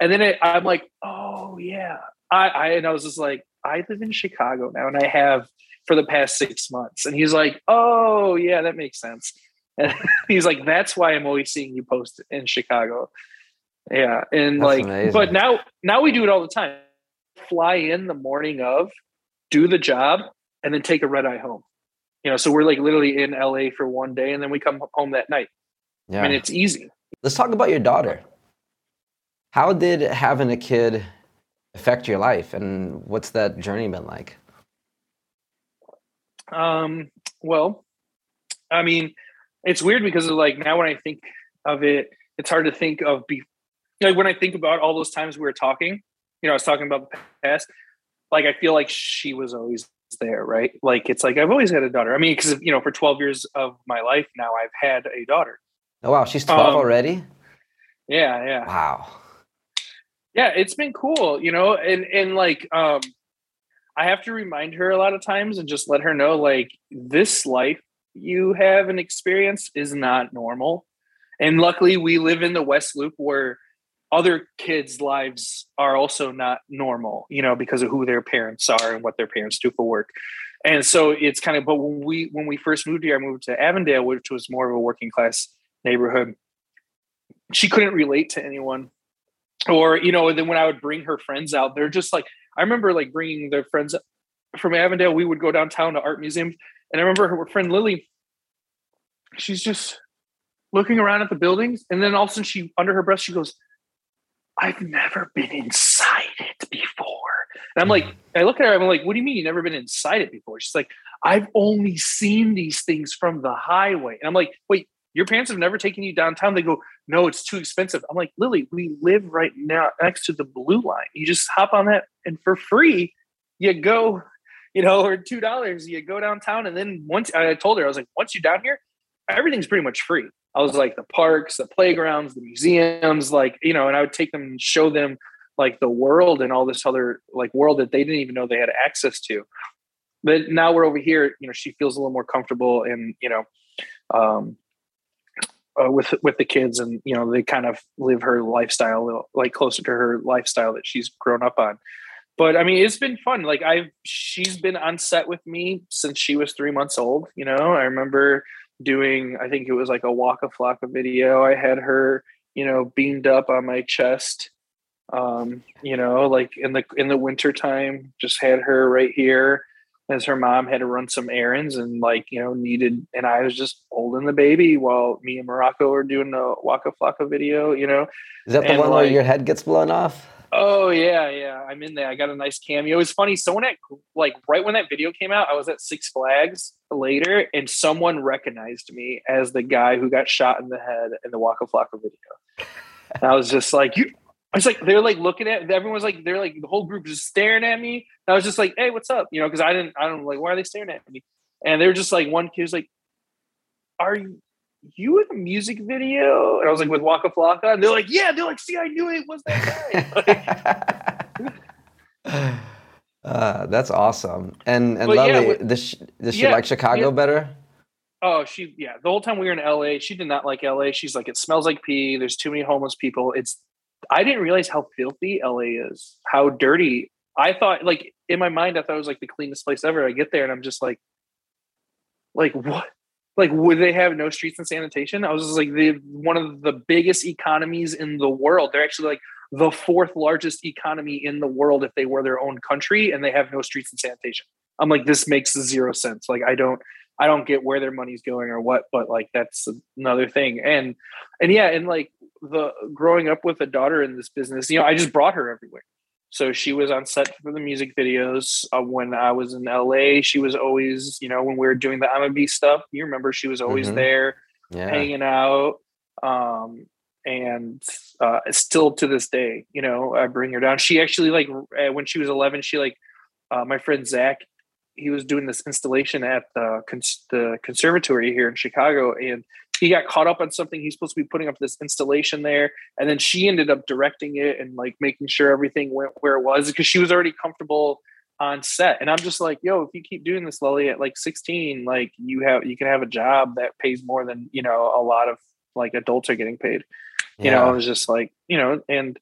S2: and then it, i'm like oh yeah I, I and I was just like, I live in Chicago now, and I have for the past six months. And he's like, Oh yeah, that makes sense. And *laughs* he's like, That's why I'm always seeing you post in Chicago. Yeah, and That's like, amazing. but now now we do it all the time. Fly in the morning of, do the job, and then take a red eye home. You know, so we're like literally in LA for one day, and then we come home that night. Yeah, I mean, it's easy.
S1: Let's talk about your daughter. How did having a kid affect your life and what's that journey been like
S2: um well i mean it's weird because of like now when i think of it it's hard to think of be like when i think about all those times we were talking you know i was talking about the past like i feel like she was always there right? Like it's like i've always had a daughter. I mean because you know for 12 years of my life now i've had a daughter.
S1: Oh wow. She's 12 um, already?
S2: yeah yeah.
S1: Wow.
S2: Yeah it's been cool you know and and like um i have to remind her a lot of times and just let her know like this life you have an experience is not normal. And luckily we live in the west loop where other kids lives are also not normal you know because of who their parents are and what their parents do for work and so it's kind of but when we when we first moved here i moved to avondale which was more of a working class neighborhood she couldn't relate to anyone or you know, then when I would bring her friends out, they're just like I remember like bringing their friends from Avondale. We would go downtown to art museums, and I remember her friend Lily. she's just looking around at the buildings, and then all of a sudden she under her breath she goes, "I've never been inside it before." And I'm hmm. like, I look at her, I'm like, "What do you mean you've never been inside it before?" She's like, "I've only seen these things from the highway." And I'm like, "Wait, your parents have never taken you downtown?" They go, "No, it's too expensive." I'm like, "Lily, we live right now next to the blue line. You just hop on that, and for free, you go." You know, or two dollars, you go downtown, and then once I told her, I was like, once you're down here, everything's pretty much free. I was like the parks, the playgrounds, the museums, like, you know, and I would take them and show them like the world and all this other like world that they didn't even know they had access to. But now we're over here, you know, she feels a little more comfortable and, you know, um, uh, with with the kids and you know they kind of live her lifestyle like closer to her lifestyle that she's grown up on. But i mean it's been fun. Like i've she's been on set with me since she was three months old you know? I remember doing i think it was like a Waka Flocka video. I had her you know beamed up on my chest um you know like in the in the winter time just had her right here as her mom had to run some errands and like you know needed and i was just holding the baby while me and morocco were doing the Waka Flocka video you know?
S1: Is that the and one like, where your head gets blown off
S2: Oh yeah, yeah. I'm in there. I got a nice cameo. It was funny. Someone at like right when that video came out, I was at Six Flags later, and someone recognized me as the guy who got shot in the head in the Waka Flocka video. And I was just like, you. I was like, they're like looking at. Everyone was like, they're like the whole group just staring at me. And I was just like, hey, what's up? You know, because I didn't. I don't like. Why are they staring at me? And they were just like, one kid was like, "Are you?" You in a music video? And I was like, with Waka Flocka? And they're like, yeah. They're like, see, I knew it was that
S1: guy. *laughs* *laughs* uh, that's awesome. And and Lovely, yeah, does she, does she yeah, like Chicago yeah. better?
S2: Oh, she yeah. The whole time we were in LA, she did not like LA. She's like, it smells like pee. There's too many homeless people. It's I didn't realize how filthy LA is, how dirty. I thought like in my mind, I thought it was like the cleanest place ever. I get there and I'm just like, like what? Like would they have no streets and sanitation? I was just like the one of the biggest economies in the world. They're actually like the fourth largest economy in the world if they were their own country and they have no streets and sanitation. I'm like this makes zero sense. Like i don't i don't get where their money's going or what but like that's another thing. And and yeah and like the growing up with a daughter in this business you know i just brought her everywhere so she was on set for the music videos uh, when I was in LA. She was always, you know, when we were doing the I'm stuff, you remember she was always mm-hmm. there yeah. hanging out. Um, and uh, still to this day, you know, I bring her down. She actually like uh, when she was 11, she like uh, my friend Zach, he was doing this installation at the, cons- the conservatory here in Chicago, and he got caught up on something. He's supposed to be putting up this installation there, and then she ended up directing it and like making sure everything went where it was because she was already comfortable on set. And I'm just like, yo, if you keep doing this, Lily, at like 16, like you have you can have a job that pays more than you know a lot of like adults are getting paid. You know, I was just like, you know, and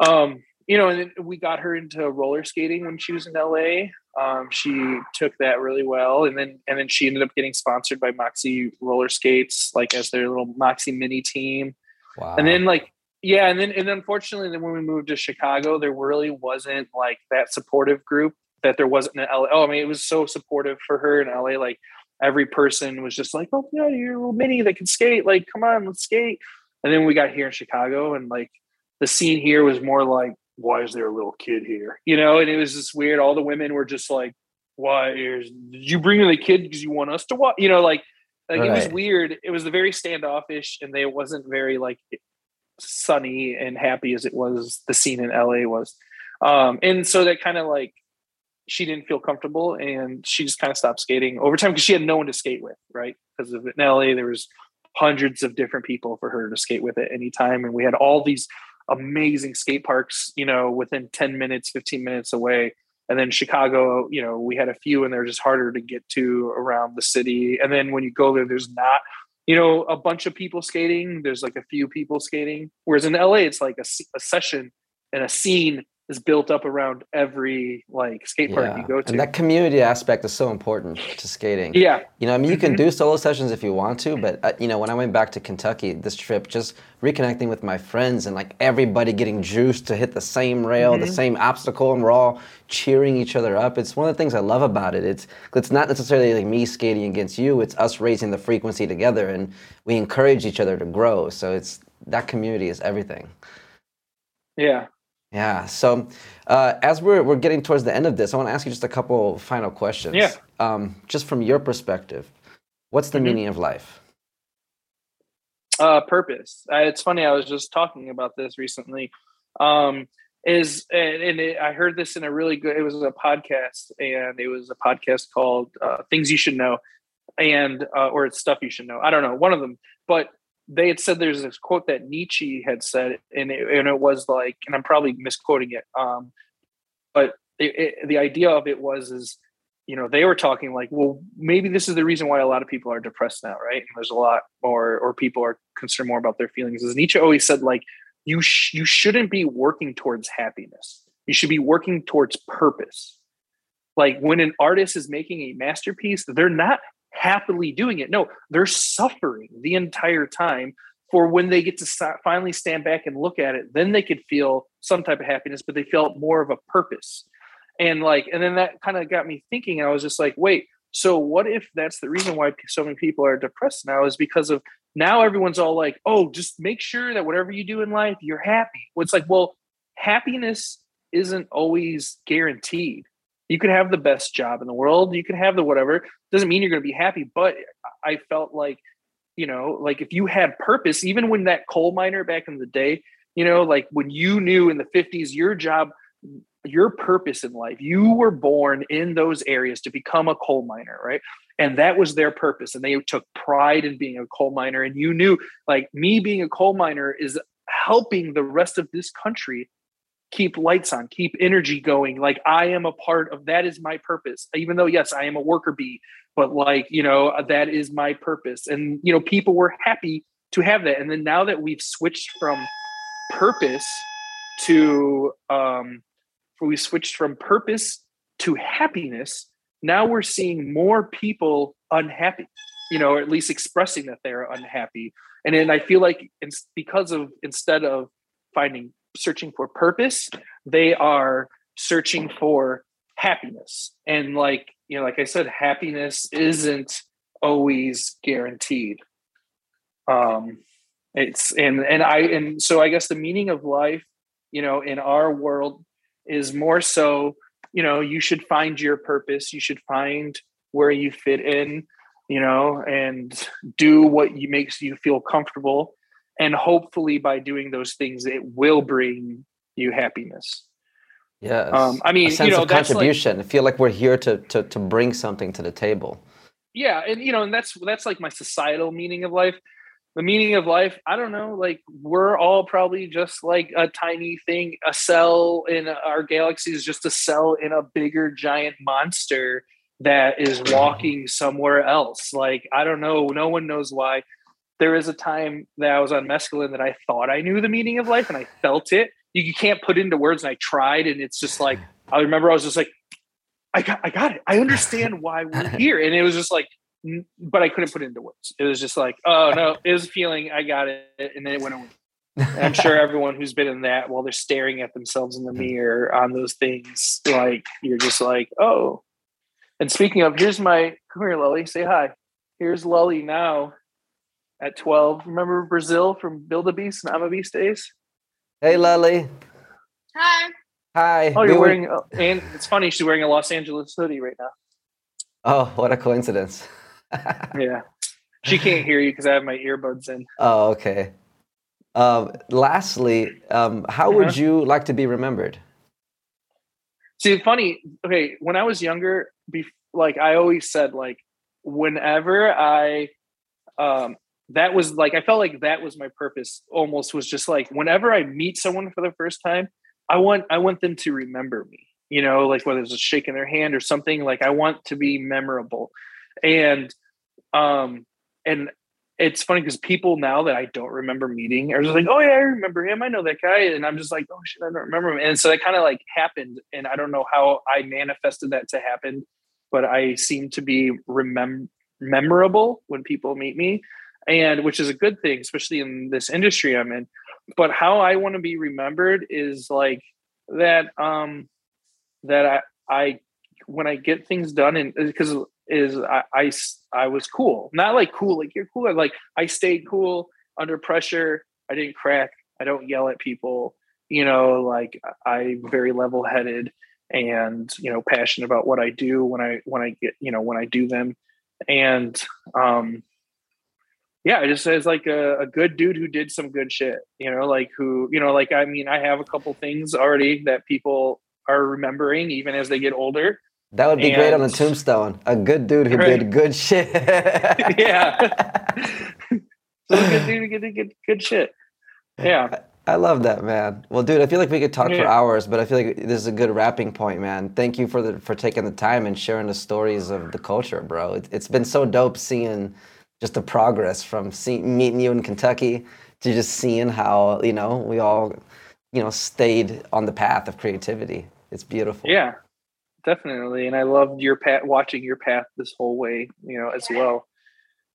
S2: um, you know, and we got her into roller skating when she was in LA. Um, she took that really well, and then and then she ended up getting sponsored by Moxi Roller Skates, like as their little Moxi mini team. Wow. And then like yeah, and then and unfortunately, then when we moved to Chicago, there really wasn't like that supportive group that there wasn't in LA. Oh, I mean, it was so supportive for her in LA. Like every person was just like, "Oh yeah, you're a little mini that can skate. Like, come on, let's skate." And then we got here in Chicago, and like the scene here was more like why is there a little kid here? You know, and it was just weird. All the women were just like, why is did you bring in the kid because you want us to watch? You know, like like right. it was weird. It was the very standoffish and they wasn't very like sunny and happy as it was the scene in LA was. Um, and so that kind of like she didn't feel comfortable and she just kind of stopped skating over time because she had no one to skate with, right? Because of in LA there was hundreds of different people for her to skate with at any time. And we had all these amazing skate parks, you know, within 10 minutes, 15 minutes away. And then Chicago, you know, we had a few and they're just harder to get to around the city. And then when you go there, there's not, you know, a bunch of people skating. There's like a few people skating. Whereas in LA, it's like a, a session and a scene is built up around every like skate park
S1: Yeah.
S2: you go to.
S1: And that community aspect is so important to skating.
S2: yeah,
S1: You know, I mean, you can
S2: Mhm.
S1: do solo sessions if you want to, but uh, you know, when I went back to Kentucky this trip, just reconnecting with my friends and like everybody getting juiced to hit the same rail, the
S2: Mhm.
S1: same obstacle, and we're all cheering each other up. It's one of the things I love about it. It's it's not necessarily like me skating against you. It's us raising the frequency together, and we encourage each other to grow. So it's that community is everything.
S2: yeah.
S1: Yeah. So, uh, as we're we're getting towards the end of this, I want to ask you just a couple final questions.
S2: Yeah.
S1: Um, just from your perspective, what's the
S2: Mhm.
S1: meaning of life?
S2: uh purpose I, it's funny i was just talking about this recently um is and, and it, i heard this in a really good it was a podcast and it was a podcast called uh, things you should know and uh, or it's stuff you should know i don't know one of them but they had said there's this quote that nietzsche had said and it, and it was like and i'm probably misquoting it um but it, it, the idea of it was is you know they were talking like well maybe this is the reason why a lot of people are depressed now right? And there's a lot more or people are concerned more about their feelings. As nietzsche always said like you sh- you shouldn't be working towards happiness. You should be working towards purpose. Like when an artist is making a masterpiece they're not happily doing it. No they're suffering the entire time for when they get to finally stand back and look at it then they could feel some type of happiness but they felt more of a purpose. And like and then that kind of got me thinking i was just like wait so what if that's the reason why so many people are depressed now is because of now everyone's all like oh just make sure that whatever you do in life you're happy well, it's like well happiness isn't always guaranteed you could have the best job in the world. You could have the whatever. Doesn't mean you're going to be happy but i felt like you know like if you had purpose even when that coal miner back in the day you know like when you knew in the 50s your job your purpose in life you were born in those areas to become a coal miner right? And that was their purpose and they took pride in being a coal miner and you knew like me being a coal miner is helping the rest of this country keep lights on keep energy going. Like i am a part of that is my purpose. Even though yes i am a worker bee but like you know that is my purpose. And you know people were happy to have that. And then now that we've switched from purpose to um we switched from purpose to happiness now we're seeing more people unhappy you know or at least expressing that they're unhappy. And then i feel like it's because of instead of finding searching for purpose they are searching for happiness. And like you know like i said happiness isn't always guaranteed. Um it's and and i and so i guess the meaning of life you know in our world is more so you know you should find your purpose you should find where you fit in you know and do what you makes you feel comfortable and hopefully by doing those things it will bring you happiness.
S1: Yeah
S2: Um, I mean,
S1: a
S2: you
S1: sense
S2: know,
S1: of
S2: like-
S1: contribution. I feel like we're here to, to to bring something to the table.
S2: yeah and you know and that's that's like my societal meaning of life. The meaning of life i don't know like we're all probably just like a tiny thing a cell in our galaxy is just a cell in a bigger giant monster that is *clears throat* walking somewhere else. Like i don't know no one knows why there is a time that i was on mescaline that i thought i knew the meaning of life and i felt it you, you can't put it into words and i tried and it's just like i remember i was just like I got, I got it. I understand why we're *laughs* here. And it was just like, but I couldn't put it into words. It was just like, oh no, it was a feeling. I got it. And then it went away. I'm sure *laughs* everyone who's been in that while they're staring at themselves in the mirror on those things, like you're just like, oh. And speaking of, here's my come here, Lully. Say hi. Here's Lully now at 12. Remember Brazil from Build a Beast and I'm a Beast days?
S1: Hey, Lily.
S3: Hi.
S1: Hi.
S2: Oh, you're
S1: were-
S2: wearing, uh, and it's funny, she's wearing a Los Angeles hoodie right now.
S1: Oh, what a coincidence. *laughs*
S2: Yeah. She can't hear you because I have my earbuds in.
S1: oh, okay. Um, lastly, um, how would
S2: Uh-huh.
S1: you like to be remembered?
S2: See, funny. Okay, when I was younger, bef- like I always said, like whenever I, um, that was like I felt like that was my purpose. Almost was just like whenever I meet someone for the first time, I want I want them to remember me. You know, like whether it's a shaking their hand or something. Like I want to be memorable, and um, and it's funny because people now that I don't remember meeting are just like, oh yeah, I remember him. I know that guy. And I'm just like, oh shit, I don't remember him. And so that kind of like happened. And I don't know how I manifested that to happen, but I seem to be remem- memorable when people meet me. And which is a good thing, especially in this industry I'm in. But how I want to be remembered is like that um that I I when I get things done and because is I, I I was cool, not like cool like you're cool. Like I stayed cool under pressure. I didn't crack. I don't yell at people. You know, like I'm very level headed and you know passionate about what I do when I when I get you know when I do them, and um, yeah, I just says like a, a good dude who did some good shit. You know, like who you know like I mean I have a couple things already that people are remembering even as they get older
S1: that would be and, great on a tombstone. A good dude who right. did good shit. *laughs*
S2: yeah. *laughs* so good dude who did good, good shit. Yeah.
S1: I love that, man. Well, dude, I feel like we could talk yeah. for hours, but I feel like this is a good wrapping point, man. Thank you for the for taking the time and sharing the stories of the culture, bro. It, has been so dope seeing just the progress from meeting you in Kentucky to just seeing how you know we all, you know, stayed on the path of creativity. It's beautiful.
S2: Yeah, definitely. And I loved your path, watching your path this whole way, you know, as well.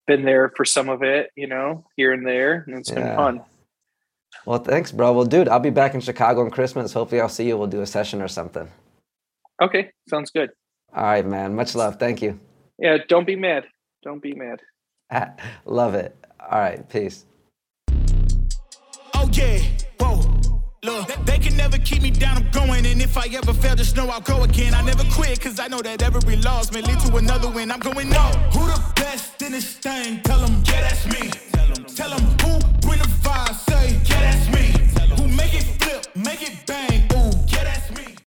S2: Been there for some of it, you know, here and there, and it's yeah. been fun.
S1: Well, thanks, bro. Well, dude, I'll be back in Chicago on Christmas. Hopefully, I'll see you. We'll do a session or something.
S2: Okay, sounds good.
S1: All right, man. Much love. Thank you.
S2: Yeah, don't be mad. Don't be mad.
S1: Love it. All right, peace.
S3: Oh yeah, whoa. Look, they can never keep me down, I'm going. And if I ever fail, just know I'll go again. I never quit, cause I know that every loss may lead to another win. I'm going no. Who the best in this thing? Tell them, yeah, that's me. Tell them who bring the fire, say, yeah, that's me. Who make it flip, make it bang.